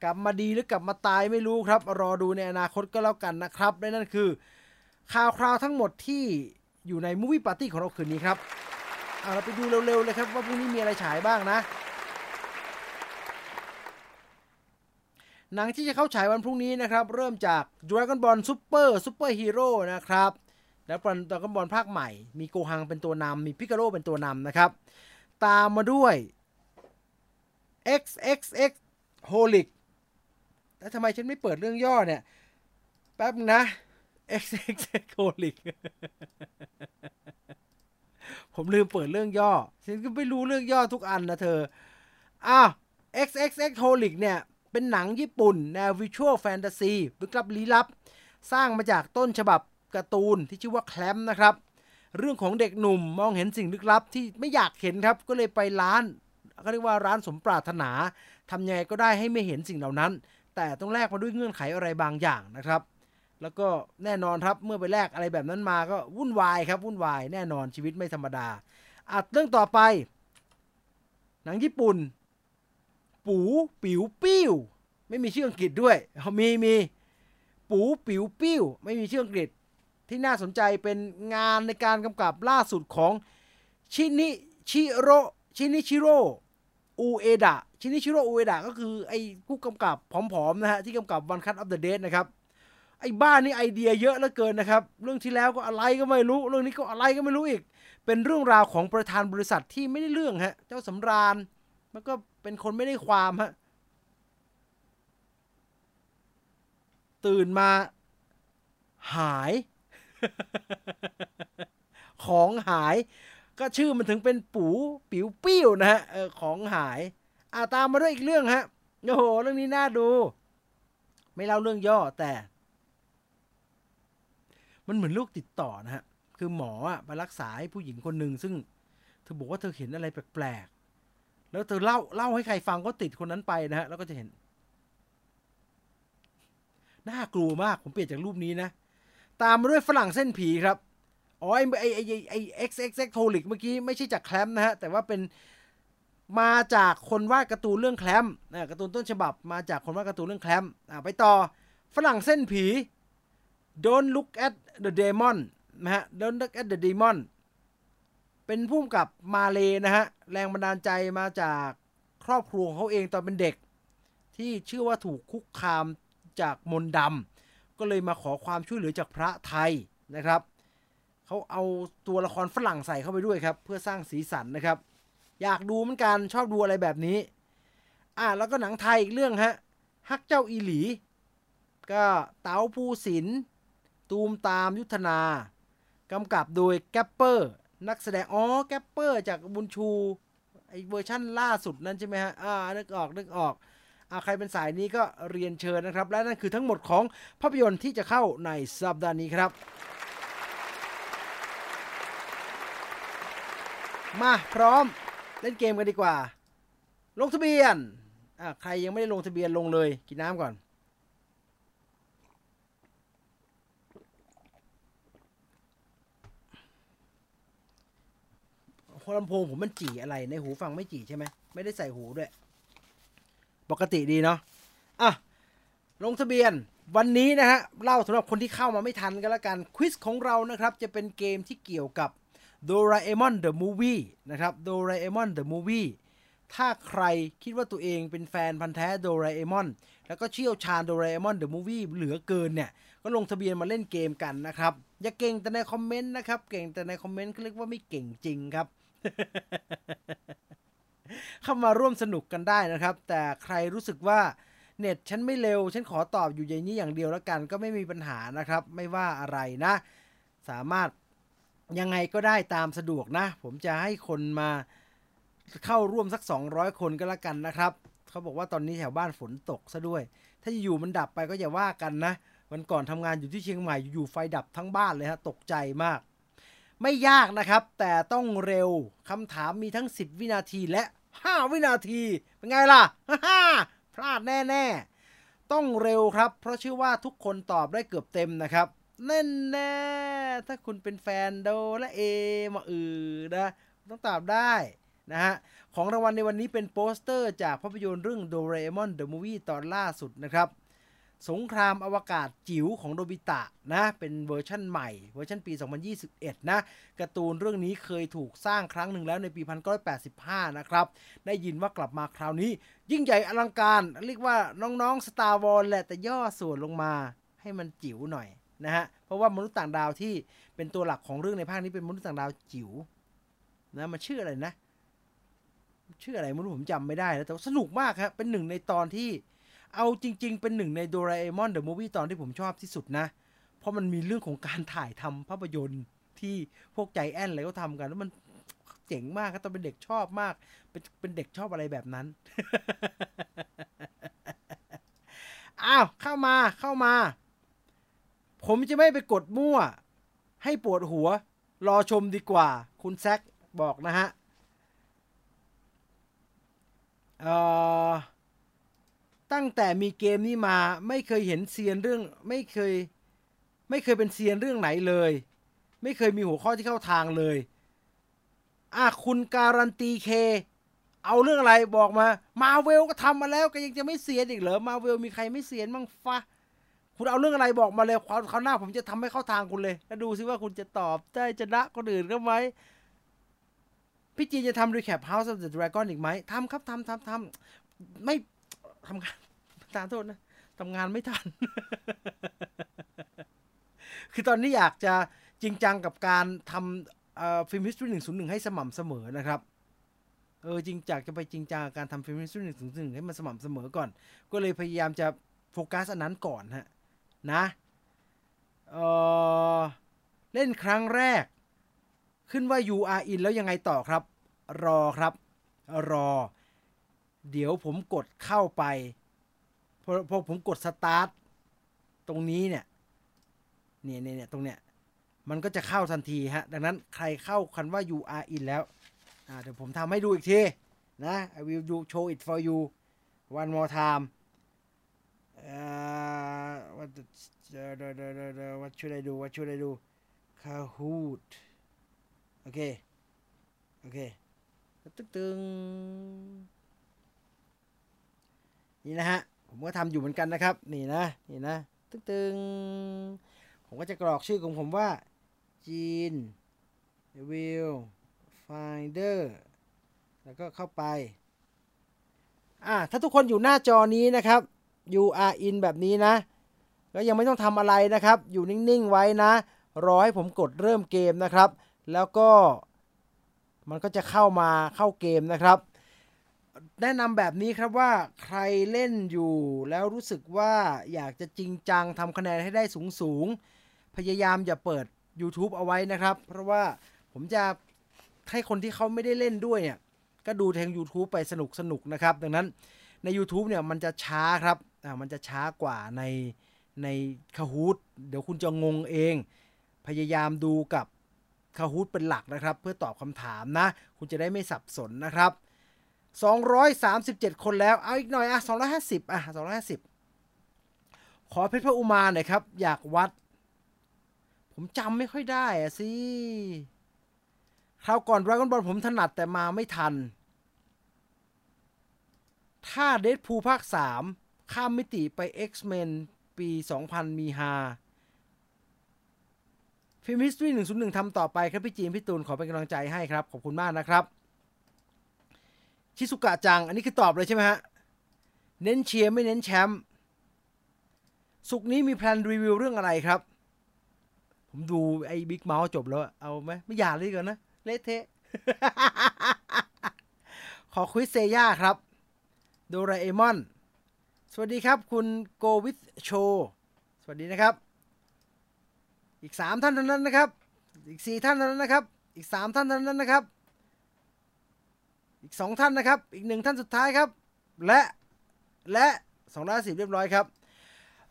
กลับมาดีหรือกลับมาตายไม่รู้ครับ รอดูในอนาคตก็แล้วกันนะครับและนั่นคือข่าวคราวทั้งหมดที่อยู่ในมูวี่ปาร์ตี้ของเราคืนนี้ครับ เอาเราไปดูเร็วๆเลยครับว่าพรุ่งนี้มีอะไรฉายบ้างนะ หนังที่จะเข้าฉายวันพรุ่งนี้นะครับ เริ่มจาก Dragon Ball Super Super Hero นะครับ แล้วเป็น Dragon Ball ภาคใหม่ มีโกฮังเป็นตัวนำมีพิกาโ o เป็นตัวนำนะครับ ตามมาด้วย XXX Holic แล้วทำไมฉันไม่เปิดเรื่องย่อเนี่ย แป๊บนะ XXX Holic ผมลืมเปิดเรื่องย่อ ฉันก็ไม่รู้เรื่องย่อทุกอันนะเธอ อ้าว XXX Holic เนี่ย เป็นหนังญี่ปุ่นแนววิชวลแฟนตาซีลึกลับลี้ลับ สร้างมาจากต้นฉบับการ์ตูนที่ชื่อว่าแคลมนะครับ เรื่องของเด็กหนุ่มมองเห็นสิ่งลึกลับที่ไม่อยากเห็นครับ ก็เลยไปร้านเขาเรียกว่าร้านสมปรารถนาทำยังไงก็ได้ให้ไม่เห็นสิ่งเหล่านั้น แต่ต้องแลกมาด้วยเงื่อนไขอะไรบางอย่างนะครับ แล้วก็แน่นอนครับเมื่อไปแลกอะไรแบบนั้นมาก็วุ่นวายครับวุ่นวายแน่นอนชีวิตไม่ธรรมดาอะเรื่องต่อไป หนังญี่ปุ่น ปูปิ๋วปิ้ว ไม่มีชื่ออังกฤษด้วยมีมีปูปิ๋วปิ้ว ไม่มีชื่ออังกฤษที่น่าสนใจเป็นงานในการกำกับล่าสุดของชินิชิโรชินิชิโรอูเอดะชินิชิโรอูเอดะก็คือไอ้ผู้กำกับผอมๆนะฮะที่กำกับ One Cut of the Dead นะครับ ไอ้บ้านี่ไอเดียเยอะเหลือเกินนะครับ เรื่องที่แล้วก็อะไรก็ไม่รู้ เรื่องนี้ก็อะไรก็ไม่รู้อีก เป็นเรื่องราวของประธานบริษัทที่ไม่ได้เรื่องฮะ เจ้าสำราญ มันก็เป็นคนไม่ได้ความฮะ ตื่นมาหาย ของหาย ก็ชื่อมันถึงเป็นปูปิ๋วปิ้วนะฮะออของหายอาตามมาด้วยอีกเรื่องฮะ โอ้โห เรื่องนี้น่าดู ไม่เล่าเรื่องย่อแต่ มันเหมือนลูกติดต่อนะฮะ คือหมออะไปรักษาให้ผู้หญิงคนหนึ่งซึ่งเธอบอกว่าเธอเห็นอะไรแปลกๆ แล้วเธอเล่าเล่าให้ใครฟังก็ติดคนนั้นไปนะฮะ แล้วก็จะเห็น น่ากลัวมาก ผมเปลี่ยนจากรูปนี้นะ ตามมาด้วยฝรั่งเส้นผีครับ อ๋อไอไอไอไอ XXX โทลิกเมื่อกี้ไม่ใช่จากแคลมนะฮะ แต่ว่าเป็นมาจากคนวาดการ์ตูนเรื่องแคลมนะการ์ตูนต้นฉบับมาจากคนวาดการ์ตูนเรื่องแคลมอ่าไปต่อฝรั่งเส้นผี Don't look at the demon นะฮะ Don't look at the demon เป็นผู้กำกับมาเลยนะฮะ แรงบันดาลใจมาจากครอบครัวของเขาเองตอนเป็นเด็ก ที่เชื่อว่าถูกคุกคามจากมนต์ดำก็เลยมาขอความช่วยเหลือจากพระไทยนะครับเขาเอาตัวละครฝรั่งใส่เข้าไปด้วยครับ เพื่อสร้างสีสันนะครับ อยากดูเหมือนกันชอบดูอะไรแบบนี้ อ่าแล้วก็หนังไทยอีกเรื่องฮะฮักเจ้าอีหลี ก็เต๋าภูสิน ตูมตามยุทธนากำกับโดยแกปเปอร์นักแสดงอ๋อแกปเปอร์จากบุญชูไอเวอร์ชั่นล่าสุดนั้นใช่ไหมฮะอ่านึกออกนึกออกอ่าใครเป็นสายนี้ก็เรียนเชิญนะครับ และนั่นคือทั้งหมดของภาพยนตร์ที่จะเข้าในสัปดาห์นี้ครับ มาพร้อมเล่นเกมกันดีกว่า ลงทะเบียนอ่าใครยังไม่ได้ลงทะเบียนลงเลย กินน้ำก่อน ลำโพงผมมันจี่อะไรในหูฟังไม่จี่ใช่ไหมไม่ได้ใส่หูด้วย ปกติดีเนาะอะลงทะเบียนวันนี้นะฮะเล่าสำหรับคนที่เข้ามาไม่ทันกันแล้วกัน quiz ของเรานะครับ จะเป็นเกมที่เกี่ยวกับโดราเอมอน The Movie นะครับโดราเอมอน The Movie ถ้าใครคิดว่าตัวเองเป็นแฟนพันธุ์แท้โดราเอมอนแล้วก็เชี่ยวชาญโดราเอมอน The Movie เหลือเกินเนี่ย ก็ลงทะเบียนมาเล่นเกมกันนะครับ อย่าเก่งแต่ในคอมเมนต์นะครับ เก่งแต่ในคอมเมนต์เขาเรียกว่าไม่เก่งจริงครับ เข้ามาร่วมสนุกกันได้นะครับ แต่ใครรู้สึกว่าเน็ตฉันไม่เร็ว ฉันขอตอบอยู่อย่างนี้อย่างเดียวแล้วกัน ก็ไม่มีปัญหานะครับ ไม่ว่าอะไรนะ สามารถยังไงก็ได้ตามสะดวกนะ ผมจะให้คนมาเข้าร่วมสัก 200 คนก็แล้วกันนะครับ เขาบอกว่าตอนนี้แถวบ้านฝนตกซะด้วย ถ้าอยู่มันดับไปก็อย่าว่ากันนะ วันก่อนทำงานอยู่ที่เชียงใหม่อยู่ไฟดับทั้งบ้านเลยฮะตกใจมาก ไม่ยากนะครับ แต่ต้องเร็วคำถามมีทั้ง 10 วินาทีและ 5 วินาที เป็นไงล่ะพลาดแน่ ๆ ต้องเร็วครับ เพราะเชื่อว่าทุกคนตอบได้เกือบเต็มนะครับแน่แน่ถ้าคุณเป็นแฟนโดและเอมาอือนะต้องตอบได้นะฮะของรางวัลในวันนี้เป็นโปสเตอร์จากภาพยนตร์เรื่องโดราเอมอน The Movie ตอนล่าสุดนะครับ สงครามอวกาศจิ๋วของโนบิตะนะเป็นเวอร์ชั่นใหม่ เวอร์ชันปี 2021 นะการ์ตูนเรื่องนี้เคยถูกสร้างครั้งหนึ่งแล้วในปี 1985 นะครับ ได้ยินว่ากลับมาคราวนี้ ยิ่งใหญ่อลังการ เรียกว่าน้องๆ Star Wars แหละแต่ย่อส่วนลงมาให้มันจิ๋วหน่อยนะฮะเพราะว่ามนุษย์ต่างดาวที่เป็นตัวหลักของเรื่องในภาคนี้เป็นมนุษย์ต่างดาวจิ๋วนะมันชื่ออะไรนะ ชื่ออะไรไม่รู้ผมจำไม่ได้แล้วแต่สนุกมากครับเป็นหนึ่งในตอนที่ เอาจริง ๆ เป็นหนึ่งในโดราเอมอนเดอะมูฟวี่ตอนที่ผมชอบที่สุดนะ เพราะมันมีเรื่องของการถ่ายทำภาพยนตร์ที่พวกใจแอนอะไรก็ทำกันแล้วมันเจ๋งมากครับตอนเป็นเด็กชอบมาก เป็นเป็นเด็กชอบอะไรแบบนั้น อ้าว เข้ามาเข้ามา ผมจะไม่ไปกดมั่ว ให้ปวดหัว รอชมดีกว่า คุณแซคบอกนะฮะ เอ่อ ตั้งแต่มีเกมนี้มาไม่เคยเห็นเซียนเรื่องไม่เคย ไม่เคยเป็นเซียนเรื่องไหนเลย ไม่เคยมีหัวข้อที่เข้าทางเลยอะคุณการันตีเค เอาเรื่องอะไรบอกมา มาเวลก็ทำมาแล้วก็ยังจะไม่เสียอีกเหรอมาเวลมีใครไม่เสียนบ้างฟะคุณเอาเรื่องอะไรบอกมาเลยคราวหน้าผมจะทำให้เข้าทางคุณเลย แล้วดูซิว่าคุณจะตอบได้จะละคนอื่นก็ไหมพี่จีนจะทำรีแคป House of the Dragon อีกไหมทำครับทำทำทำไม่ ทำงานขอโทษนะทำงานไม่ทัน คือตอนนี้อยากจะจริงจังกับการทำ Film History หนึ่งศูนย์หนึ่งให้สม่ำเสมอนะครับเออจริงจากจะไปจริงจังการทำ Film History หนึ่งศูนย์หนึ่งให้มันสม่ำเสมอก่อน ก็เลยพยายามจะโฟกัสอันนั้นก่อนฮะนะเออเล่นครั้งแรก ขึ้นว่า you are in แล้วยังไงต่อครับ รอครับ รอ เดี๋ยวผมกดเข้าไปพอพอผมกดสตาร์ทตรงนี้เนี่ยเนี่ยเนี่ยตรงเนี้ยมันก็จะเข้าทันทีฮะ ดังนั้นใครเข้าคันว่า you are in แล้วเดี๋ยวผมทำให้ดูอีกทีนะ I will do show it for you one more time uh, what the, the, the, the, the, what should I do what should I do Kahoot โอเค โอเคตึ๊งตึง นี่นะฮะผมก็ทำอยู่เหมือนกันนะครับ นี่นะนี่นะตึงตึงผมก็จะกรอกชื่อของผมว่าจีน will finder แล้วก็เข้าไปอ่าถ้าทุกคนอยู่หน้าจอนี้นะครับ you are in แบบนี้นะ ก็ยังไม่ต้องทำอะไรนะครับ อยู่นิ่ง ๆ ไว้นะ รอให้ผมกดเริ่มเกมนะครับ แล้วก็มันก็จะเข้ามาเข้าเกมนะครับ แนะนำแบบนี้ครับว่าใครเล่นอยู่แล้วรู้สึกว่าอยากจะจริงจังทำคะแนนให้ได้สูงสูงพยายามอย่าเปิด YouTube เอาไว้นะครับ เพราะว่าผมจะให้คนที่เขาไม่ได้เล่นด้วยเนี่ย ก็ดูทาง YouTube ไปสนุกสนุกนะครับ ดังนั้นใน YouTube เนี่ยมันจะช้าครับอ่ามันจะช้ากว่าในในคาฮูดเดี๋ยวคุณจะงงเอง พยายามดูกับคาฮูดเป็นหลักนะครับ เพื่อตอบคำถามนะ คุณจะได้ไม่สับสนนะครับ 237 คนแล้ว เอาอีกหน่อยอะ250อะ250 ขอเพชรพระอุมาหน่อยครับ อยากวัด ผมจำไม่ค่อยได้อะสิคราวก่อน Dragon Ball ผมถนัดแต่มาไม่ทัน ถ้า Deadpool ภาค 3 ข้ามมิติไป X-Men ปี 2000 มีฮา Film History หนึ่งศูนย์หนึ่งทำต่อไปครับพี่จีนพี่ตูนขอเป็นกำลังใจให้ครับ ขอบคุณมากนะครับ ชิสุกะจัง อันนี้คือตอบเลยใช่ไหมฮะ เน้นเชียร์ไม่เน้นแชมป์ ศุกร์นี้มี plan รีวิวเรื่องอะไรครับ ผมดูไอ้ Big Mouth จบแล้ว เอาไหมไม่อยากเลยก่อนนะ เละเทะ ขอ quiz เซย่าครับ โดราเอมอน สวัสดีครับคุณโกวิทโช สวัสดีนะครับ อีกสามท่านเท่านั้นนะครับ อีกสี่ท่านเท่านั้นนะครับ อีกสามท่านเท่านั้นนะครับ อีกสองท่านนะครับ อีกหนึ่งท่านสุดท้ายครับ และและสองร้อยสิบเรียบร้อยครับ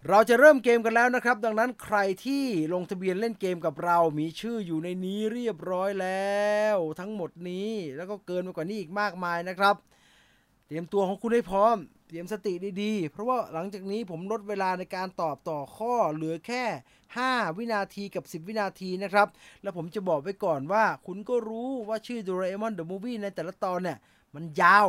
เราจะเริ่มเกมกันแล้วนะครับ ดังนั้นใครที่ลงทะเบียนเล่นเกมกับเรา มีชื่ออยู่ในนี้เรียบร้อยแล้ว ทั้งหมดนี้แล้วก็เกินไปกว่านี้อีกมากมายนะครับ เตรียมตัวของคุณให้พร้อม เตรียมสติดีๆ เพราะว่าหลังจากนี้ผมลดเวลาในการตอบต่อข้อเหลือแค่ 5 วินาทีกับ 10 วินาทีนะครับ แล้วผมจะบอกไว้ก่อนว่า คุณก็รู้ว่าชื่อ Doraemon the Movie ในแต่ละตอนเนี่ย มันยาว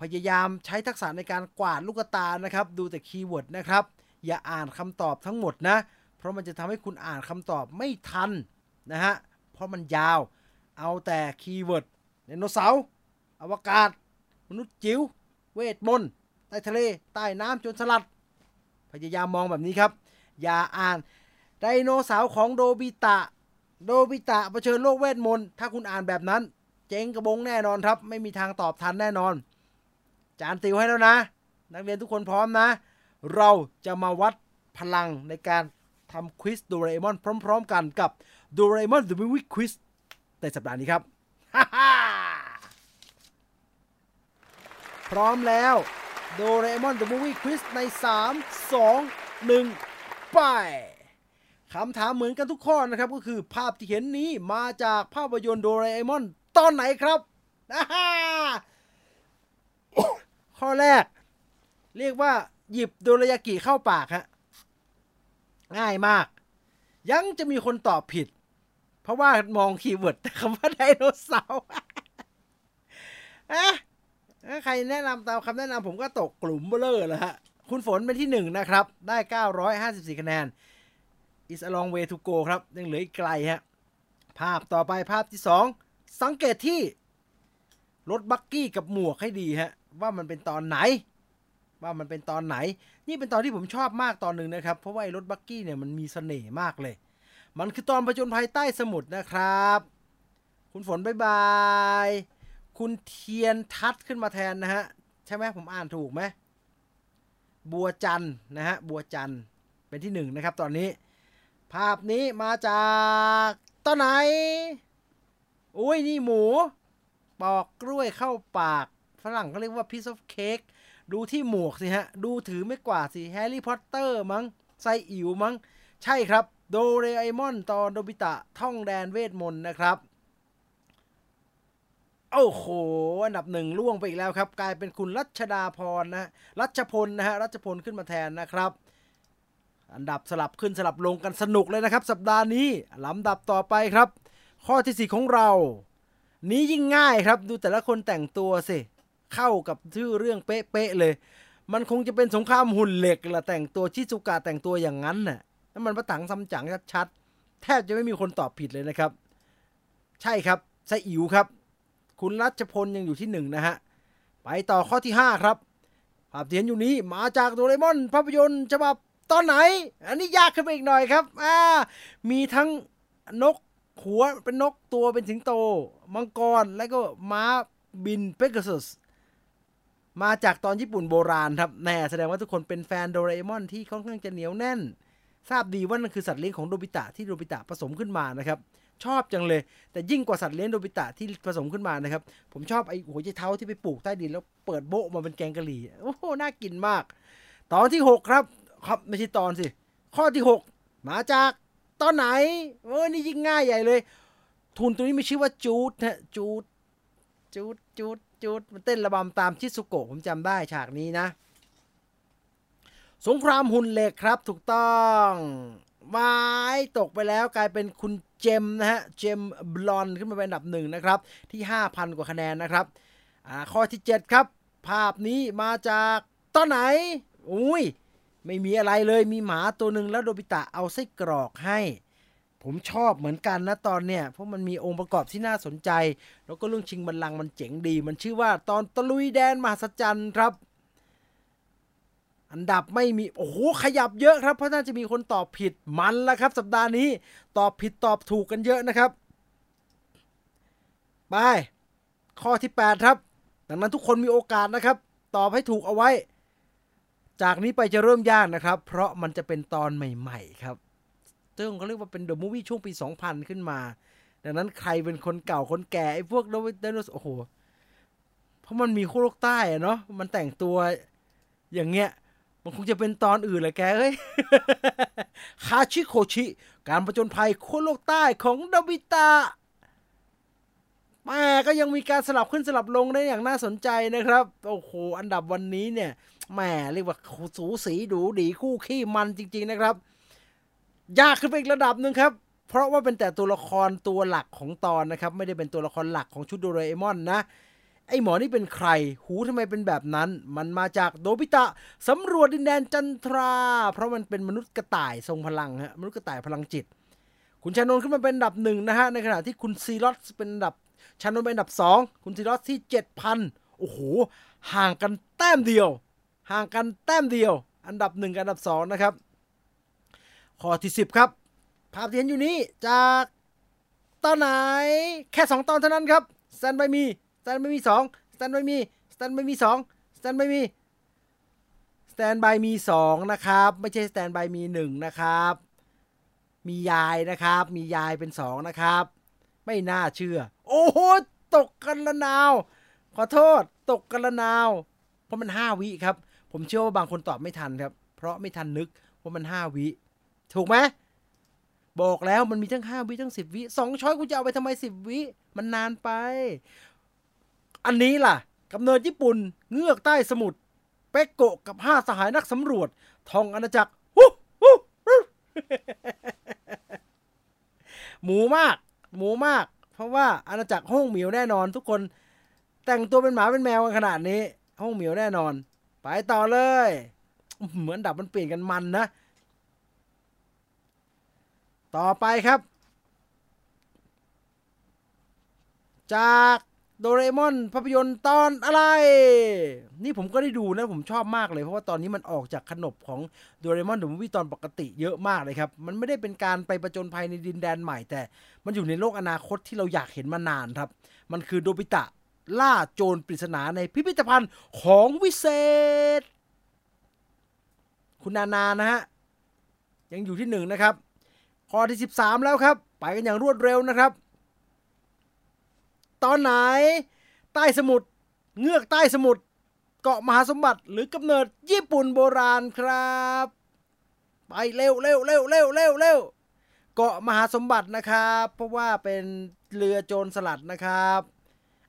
พยายามใช้ทักษะในการกวาดลูกตานะครับ ดูแต่ keyword นะครับ อย่าอ่านคำตอบทั้งหมดนะ เพราะมันจะทำให้คุณอ่านคำตอบไม่ทันนะฮะ เพราะมันยาว เอาแต่ keyword ไดโนเสาร์อวกาศ มนุษย์จิ๋ว เวทมนต์ใต้ทะเลใต้น้ำจนสลัด พยายามมองแบบนี้ครับ อย่าอ่านไดโนเสาร์ของโดบิตะ โดบิตะเผชิญโลกเวทมนต์ถ้าคุณอ่านแบบนั้น เจ๊งกระบงแน่นอนครับ ไม่มีทางตอบทันแน่นอน จานติวให้แล้วนะ นักเรียนทุกคนพร้อมนะ เราจะมาวัดพลังในการทำควิสโดราเอมอนพร้อม ๆ กันกับโดราเอมอน The Movie Quiz ในสัปดาห์นี้ครับ พร้อมแล้วโดเอมอน The Movie Quiz ใน 3 2 1 ไปคำถามเหมือนกันทุกข้อนะครับก็คือภาพที่เห็นนี้มาจากภาพยนตร์โดเอมอนตอนไหนครับข้อแรก เรียกว่าหยิบโดรยากิเข้าปากฮะง่ายมาก ยังจะมีคนตอบผิด เพราะว่ามองคีย์เวิร์ดคำว่าไดโนเสาร์ เอ๊ะใครแนะนำตามคำแนะนำผมก็ตกกลุ่มเบลอแล้วฮะ คุณฝนเป็นที่หนึ่งนะครับ ได้ 954 คะแนน is a long way to go ครับ ยังเหลืออีกไกลฮะ ภาพต่อไปภาพที่2สังเกตที่รถบักกี้กับหมวกให้ดีฮะ ว่ามันเป็นตอนไหน ว่ามันเป็นตอนไหน นี่เป็นตอนที่ผมชอบมากตอนหนึ่งนะครับ เพราะว่าไอ้รถบักกี้เนี่ยมันมีเสน่ห์มากเลย มันคือตอนประจนภัยใต้สมุทรนะครับ คุณฝนบายบาย คุณเทียนทัดขึ้นมาแทนนะฮะ ใช่ไหมผมอ่านถูกไหมบัวจันนะฮะ บัวจันเป็นที่หนึ่งนะครับตอนนี้ ภาพนี้มาจากตอนไหน อุ้ยนี่หมู ปอกกล้วยเข้าปาก ฝรั่งก็เรียกว่า piece of cake ดูที่หมวกสิฮะ ดูถือไม้กวาดสิแฮร์รี่พอตเตอร์มั้งไซอิ๋วมั้ง ใช่ครับ โดเรไอมอนตอนโดบิตะท่องแดนเวทมนต์นะครับ โอ้โห อันดับหนึ่งล่วงไปอีกแล้วครับ กลายเป็นคุณรัชดาพรนะรัชพลนะฮะรัชพลขึ้นมาแทนนะครับ อันดับสลับขึ้นสลับลงกันสนุกเลยนะครับ สัปดาห์นี้ลำดับต่อไปครับ ข้อที่สี่ของเรา นี้ยิ่งง่ายครับ ดูแต่ละคนแต่งตัวสิ เข้ากับชื่อเรื่องเป๊ะๆเลย มันคงจะเป็นสงครามหุ่นเหล็กละแต่งตัวชิซุกะแต่งตัวอย่างนั้นน่ะนั่นมันประถังซัมจั๋งชัดๆแทบจะไม่มีคนตอบผิดเลยนะครับ ใช่ครับไซอิ๋วครับ คุณรัชพลยังอยู่ที่หนึ่งนะฮะ ไปต่อข้อที่ 5 ครับ ภาพที่เห็นอยู่นี้มาจากโดเรมอนภาพยนตร์ฉบับตอนไหน อันนี้ยากขึ้นไปอีกหน่อยครับอ่ามีทั้งนกหัวเป็นนกตัวเป็นสิงโต มังกร แล้วก็ม้าบินเปกัสมาจากตอนญี่ปุ่นโบราณครับ แน่แสดงว่าทุกคนเป็นแฟนโดเรมอนที่ค่อนข้างจะเหนียวแน่น ทราบดีว่านั่นคือสัตว์เลี้ยงของโดบิตะที่โดบิตะผสมขึ้นมานะครับ ชอบจังเลย แต่ยิ่งกว่าสัตว์เลี้ยงโดบิตะที่ผสมขึ้นมานะครับ ผมชอบไอ้หัวใจเท้าที่ไปปลูกใต้ดินแล้วเปิดโบะมาเป็นแกงกะหรี่โอ้โหน่ากินมาก ตอนที่ 6 ครับครับไม่ใช่ตอนสิ ข้อที่ 6 มาจากตอนไหนเออนี่ยิ่งง่ายใหญ่เลย ทุนตัวนี้มีชื่อว่าจูดนะจูดจูดจูดจูดมันเต้นระบำตามชิซุโกะผมจำได้ฉากนี้นะ สงครามหุ่นเหล็กครับถูกต้อง ไม้ตกไปแล้วกลายเป็นคุณเจมนะฮะ เจมบลอนขึ้นมาเป็นอันดับหนึ่งนะครับ ที่ 5,000 กว่าคะแนนนะครับ อ่า ข้อที่ 7 ครับ ภาพนี้มาจากตอนไหน อุ้ย ไม่มีอะไรเลย มีหมาตัวหนึ่งแล้วโดบิตะเอาไส้กรอกให้ ผมชอบเหมือนกันนะตอนเนี้ย เพราะมันมีองค์ประกอบที่น่าสนใจ แล้วก็เรื่องชิงบัลลังก์มันเจ๋งดี มันชื่อว่าตอนตะลุยแดนมหัศจรรย์ครับ อันดับไม่มี โอ้โห ขยับเยอะครับ เพราะน่าจะมีคนตอบผิดมันแล้วครับ สัปดาห์นี้ ตอบผิดตอบถูกกันเยอะนะครับ ไป ข้อที่ 8 ครับ ดังนั้นทุกคนมีโอกาสนะครับ ตอบให้ถูกเอาไว้ จากนี้ไปจะเริ่มยากนะครับ เพราะมันจะเป็นตอนใหม่ ๆ ครับซึ่งเขาเรียกว่าเป็นเดอะมูฟวี่ช่วงปี 2000 ขึ้นมา ดังนั้นใครเป็นคนเก่าคนแก่ไอ้พวกโดนโนโอ้โห เพราะมันมีคู่โลกใต้อะเนาะ มันแต่งตัวอย่างเงี้ย มันคงจะเป็นตอนอื่นแหละแกเฮ้ย คาชิโคชิ การประจนภัยขั้วโลกใต้ของดาบิตะแม่ก็ยังมีการสลับขึ้นสลับลงได้อย่างน่าสนใจนะครับ โอ้โห อันดับวันนี้เนี่ยแหมเรียกว่าสูสีดูดีคู่ขี้มันจริง ๆนะครับ ยากขึ้นไปอีกระดับหนึ่งครับ เพราะว่าเป็นแต่ตัวละครตัวหลักของตอนนะครับ ไม่ได้เป็นตัวละครหลักของชุดโดราเอมอนนะ ไอหมอนี่เป็นใคร หูทำไมเป็นแบบนั้น มันมาจากโดบิตะสำรวจดินแดนจันทรา เพราะมันเป็นมนุษย์กระต่ายทรงพลังฮะมนุษย์กระต่ายพลังจิต คุณชานนท์ขึ้นมาเป็นอันดับหนึ่งนะฮะ ในขณะที่คุณซีรอสเป็นอันดับชานนท์เป็นอันดับสองคุณซีรอสที่เจ็ดพันโอ้โหห่างกันแต้มเดียว ห่างกันแต้มเดียว อันดับหนึ่งกับอันดับสองนะครับข้อที่สิบครับ ภาพที่เห็นอยู่นี้จากตอนไหนแค่สองตอนเท่านั้นครับ Stand by Me Stand by Me สอง Stand by Me Stand by Me สอง Stand by Me Stand by Me สองนะครับ ไม่ใช่ Stand by Me หนึ่งนะครับ มียายนะครับ มียายเป็นสองนะครับ ไม่น่าเชื่อ โอ้โหตกกันละนาว ขอโทษ ตกกันละนาว เพราะมันห้าวิครับ ผมเชื่อว่าบางคนตอบไม่ทันครับ เพราะไม่ทันนึกว่ามันห้าวิ ถูกไหมบอกแล้วมันมีทั้งห้าวิทั้งสิบวิสองช้อยกูจะเอาไปทำไมสิบวิ มันนานไป อันนี้ล่ะกำเนิดญี่ปุ่นเงือกใต้สมุทรเปกโกะกับห้าสหายนักสำรวจทองอาณาจักรฮู้ฮู้ฮู้หมูมาก หมูมาก เพราะว่าอาณาจักรห้องเหมียวแน่นอน ทุกคนแต่งตัวเป็นหมาเป็นแมวกันขนาดนี้ ห้องเหมียวแน่นอน ไปต่อเลย เหมือนดับมันเปลี่ยนกันมันนะ ต่อไปครับ จาก โดเรมอนภาพยนตร์ตอนอะไร นี่ผมก็ได้ดูนะผมชอบมากเลย เพราะว่าตอนนี้มันออกจากขนบของโดเรมอนเดอะมูฟวี่ตอนปกติเยอะมากเลยครับ มันไม่ได้เป็นการไปประจนภัยในดินแดนใหม่แต่ มันอยู่ในโลกอนาคตที่เราอยากเห็นมานานครับ มันคือโดบิตะล่าโจรปริศนาในพิพิธภัณฑ์ของวิเศษ คุณนานานะฮะ ยังอยู่ที่หนึ่งนะครับข้อที่ 13 แล้วครับ ไปกันอย่างรวดเร็วนะครับ ตอนไหน ใต้สมุทรเงือกใต้สมุทรเกาะมหาสมบัติหรือกำเนิดญี่ปุ่นโบราณครับ ไปเร็วเร็วเร็วเร็วเร็วเร็วเกาะมหาสมบัตินะครับ เพราะว่าเป็นเรือโจรสลัดนะครับ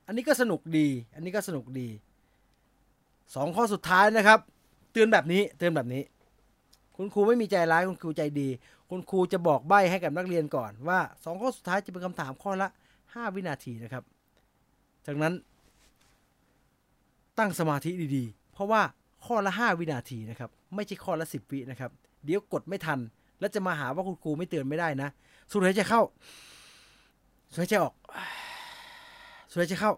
อันนี้ก็สนุกดี อันนี้ก็สนุกดีสองข้อสุดท้ายนะครับ เตือนแบบนี้เตือนแบบนี้ คุณครูไม่มีใจร้ายคุณครูใจดี คุณครูจะบอกใบ้ให้กับนักเรียนก่อนว่าสองข้อสุดท้ายจะเป็นคำถามข้อละ 5 วินาทีนะครับ จากนั้น ตั้งสมาธิดีๆ เพราะว่าข้อละ 5 วินาทีนะครับ ไม่ใช่ข้อละ 10 วินะครับ เดี๋ยวกดไม่ทัน แล้วจะมาหาว่าคุณครูไม่เตือนไม่ได้นะ สูดหายใจเข้า สูดหายใจออก สูดหายใจเข้า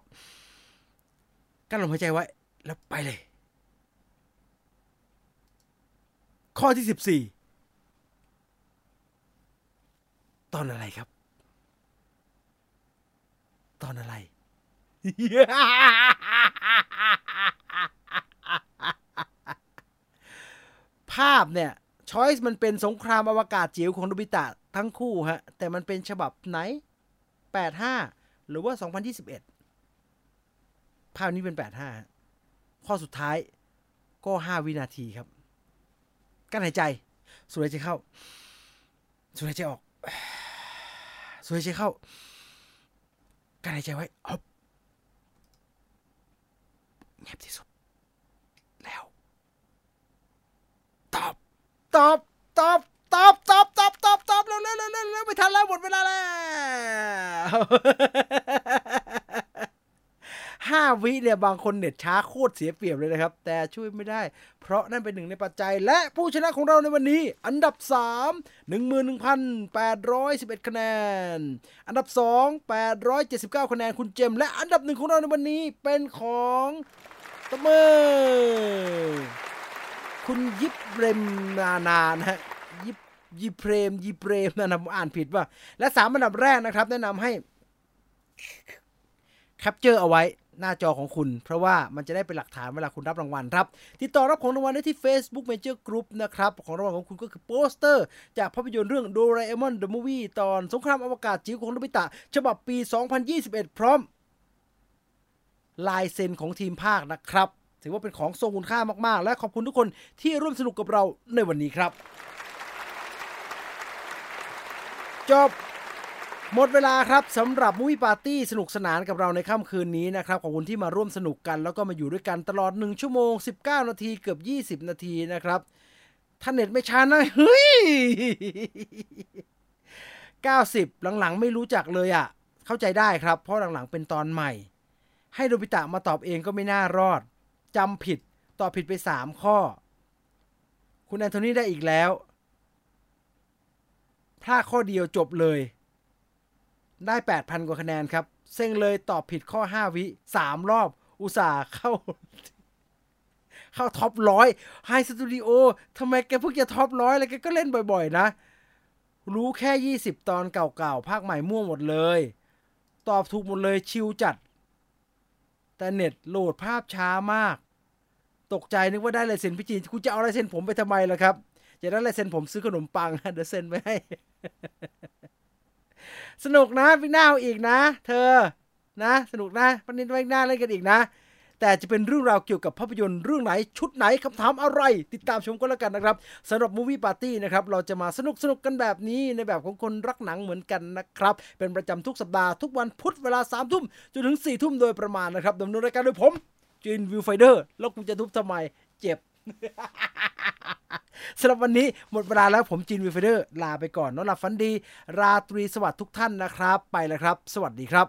กั้นลมหายใจไว้ แล้วไปเลย ข้อที่ 14 ตอนอะไรครับ ตอนอะไร ภาพเนี่ยช้อยส์มันเป็นสงครามอวกาศจิ๋วของโนบิตะทั้งคู่ฮะ แต่มันเป็นฉบับไหน 85 หรือว่า 2021 ภาพนี้เป็น 85 ข้อสุดท้ายก็ 5 วินาทีครับกั้นหายใจ สูดหายใจเข้า สูดหายใจออก สูดหายใจเข้ากั้นหายใจไว้อ เงียบที่สุด แล้ว ตอบ ตอบ ตอบ ตอบ ตอบ ตอบ ตอบ ตอบเร็วเร็วเร็วเร็วไม่ทันแล้วหมดเวลาแล้วห้าวิเนี่ยบางคนเน็ตช้าโคตรเสียเปรียบเลยนะครับ แต่ช่วยไม่ได้ เพราะนั่นเป็นหนึ่งในปัจจัย และผู้ชนะของเราในวันนี้ อันดับ 3 11,811 คะแนน อันดับ 2 879 คะแนนคุณเจม และอันดับหนึ่งของเราในวันนี้เป็นของ ตะเมอคุณยิบเรมนานานะฮะยิบยิเพรมยิเพรมนะนะอ่านผิดป่ะ และสามอันดับแรกนะครับ แนะนำให้แคปเจอร์เอาไว้หน้าจอของคุณ เพราะว่ามันจะได้เป็นหลักฐานเวลาคุณรับรางวัลครับ ติดต่อรับของรางวัลได้ที่ Facebook Major Group นะครับ ของรางวัลของคุณก็คือโปสเตอร์ จากภาพยนตร์เรื่อง Doraemon the Movie ตอนสงครามอวกาศจิ๋วของโนบิตะ ฉบับปี 2021 พร้อม ลายเซ็นของทีมภาคนะครับ ถือว่าเป็นของทรงคุณค่ามากๆ และขอบคุณทุกคนที่ร่วมสนุกกับเราในวันนี้ครับ จบหมดเวลาครับสำหรับมุ้ยปาร์ตี้สนุกสนานกับเราในค่ำคืนนี้นะครับขอบคุณที่มาร่วมสนุกกัน แล้วก็มาอยู่ด้วยกันตลอด 1 ชั่วโมง 19 นาทีเกือบ 20 นาทีนะครับถ้านเน็ตไม่ช้านะเฮ้ย 90 หลังๆ ไม่รู้จักเลยอะ่ะ เข้าใจได้ครับ เพราะหลังๆเป็นตอนใหม่ ให้โดบิตะมาตอบเองก็ไม่น่ารอดจำผิดตอบผิดไป3ข้อ คุณแอนโทนีได้อีกแล้วพลาดข้อเดียวจบเลย ได้ 8,000 กว่าคะแนนครับ เซ็งเลยตอบผิดข้อ 5 วิ3รอบ อุตส่าห์เข้า เข้า top ร้อยไฮสตูดิโอทำไมแกเพิ่งจะ top ร้อยแล้วแกก็เล่นบ่อยๆ นะ รู้แค่ 20 ตอนเก่าๆ ภาคใหม่มั่วหมดเลย ตอบถูกหมดเลยชิวจัด แต่เน็ตโหลดภาพช้ามาก ตกใจนึกว่าได้ลายเซ็นพี่จินคุณจะเอาลายเซ็นผมไปทำไมล่ะครับจะได้ลายเซ็นผมซื้อขนมปังเดี๋ยวเซ็นไปให้ สนุกนะพี่หน้าอีกนะ เธอนะ สนุกนะปันนี้ไปหน้าเล่นกันอีกนะ แต่จะเป็นเรื่องราวเกี่ยวกับภาพยนตร์เรื่องไหนชุดไหนคำถามอะไร ติดตามชมก็แล้วกันนะครับสำหรับ Movie Party นะครับเราจะมาสนุกสนุกกันแบบนี้ในแบบของคนรักหนังเหมือนกันนะครับ เป็นประจำทุกสัปดาห์ทุกวันพุธเวลา3ามทุ่มจนถึง4ี่ทุ่มโดยประมาณนะครับดำเนินรายการโดยผมจิน Viewfinder แล้วกูจะทุบทำไมเจ็บสำหรับวันนี้หมดเวลาแล้วผมจิน Viewfinder ลาไปก่อนนอนหลับฝันดี ราตรีสวัสดิ์ทุกท่านนะครับ ไปแล้วครับ สวัสดีครับ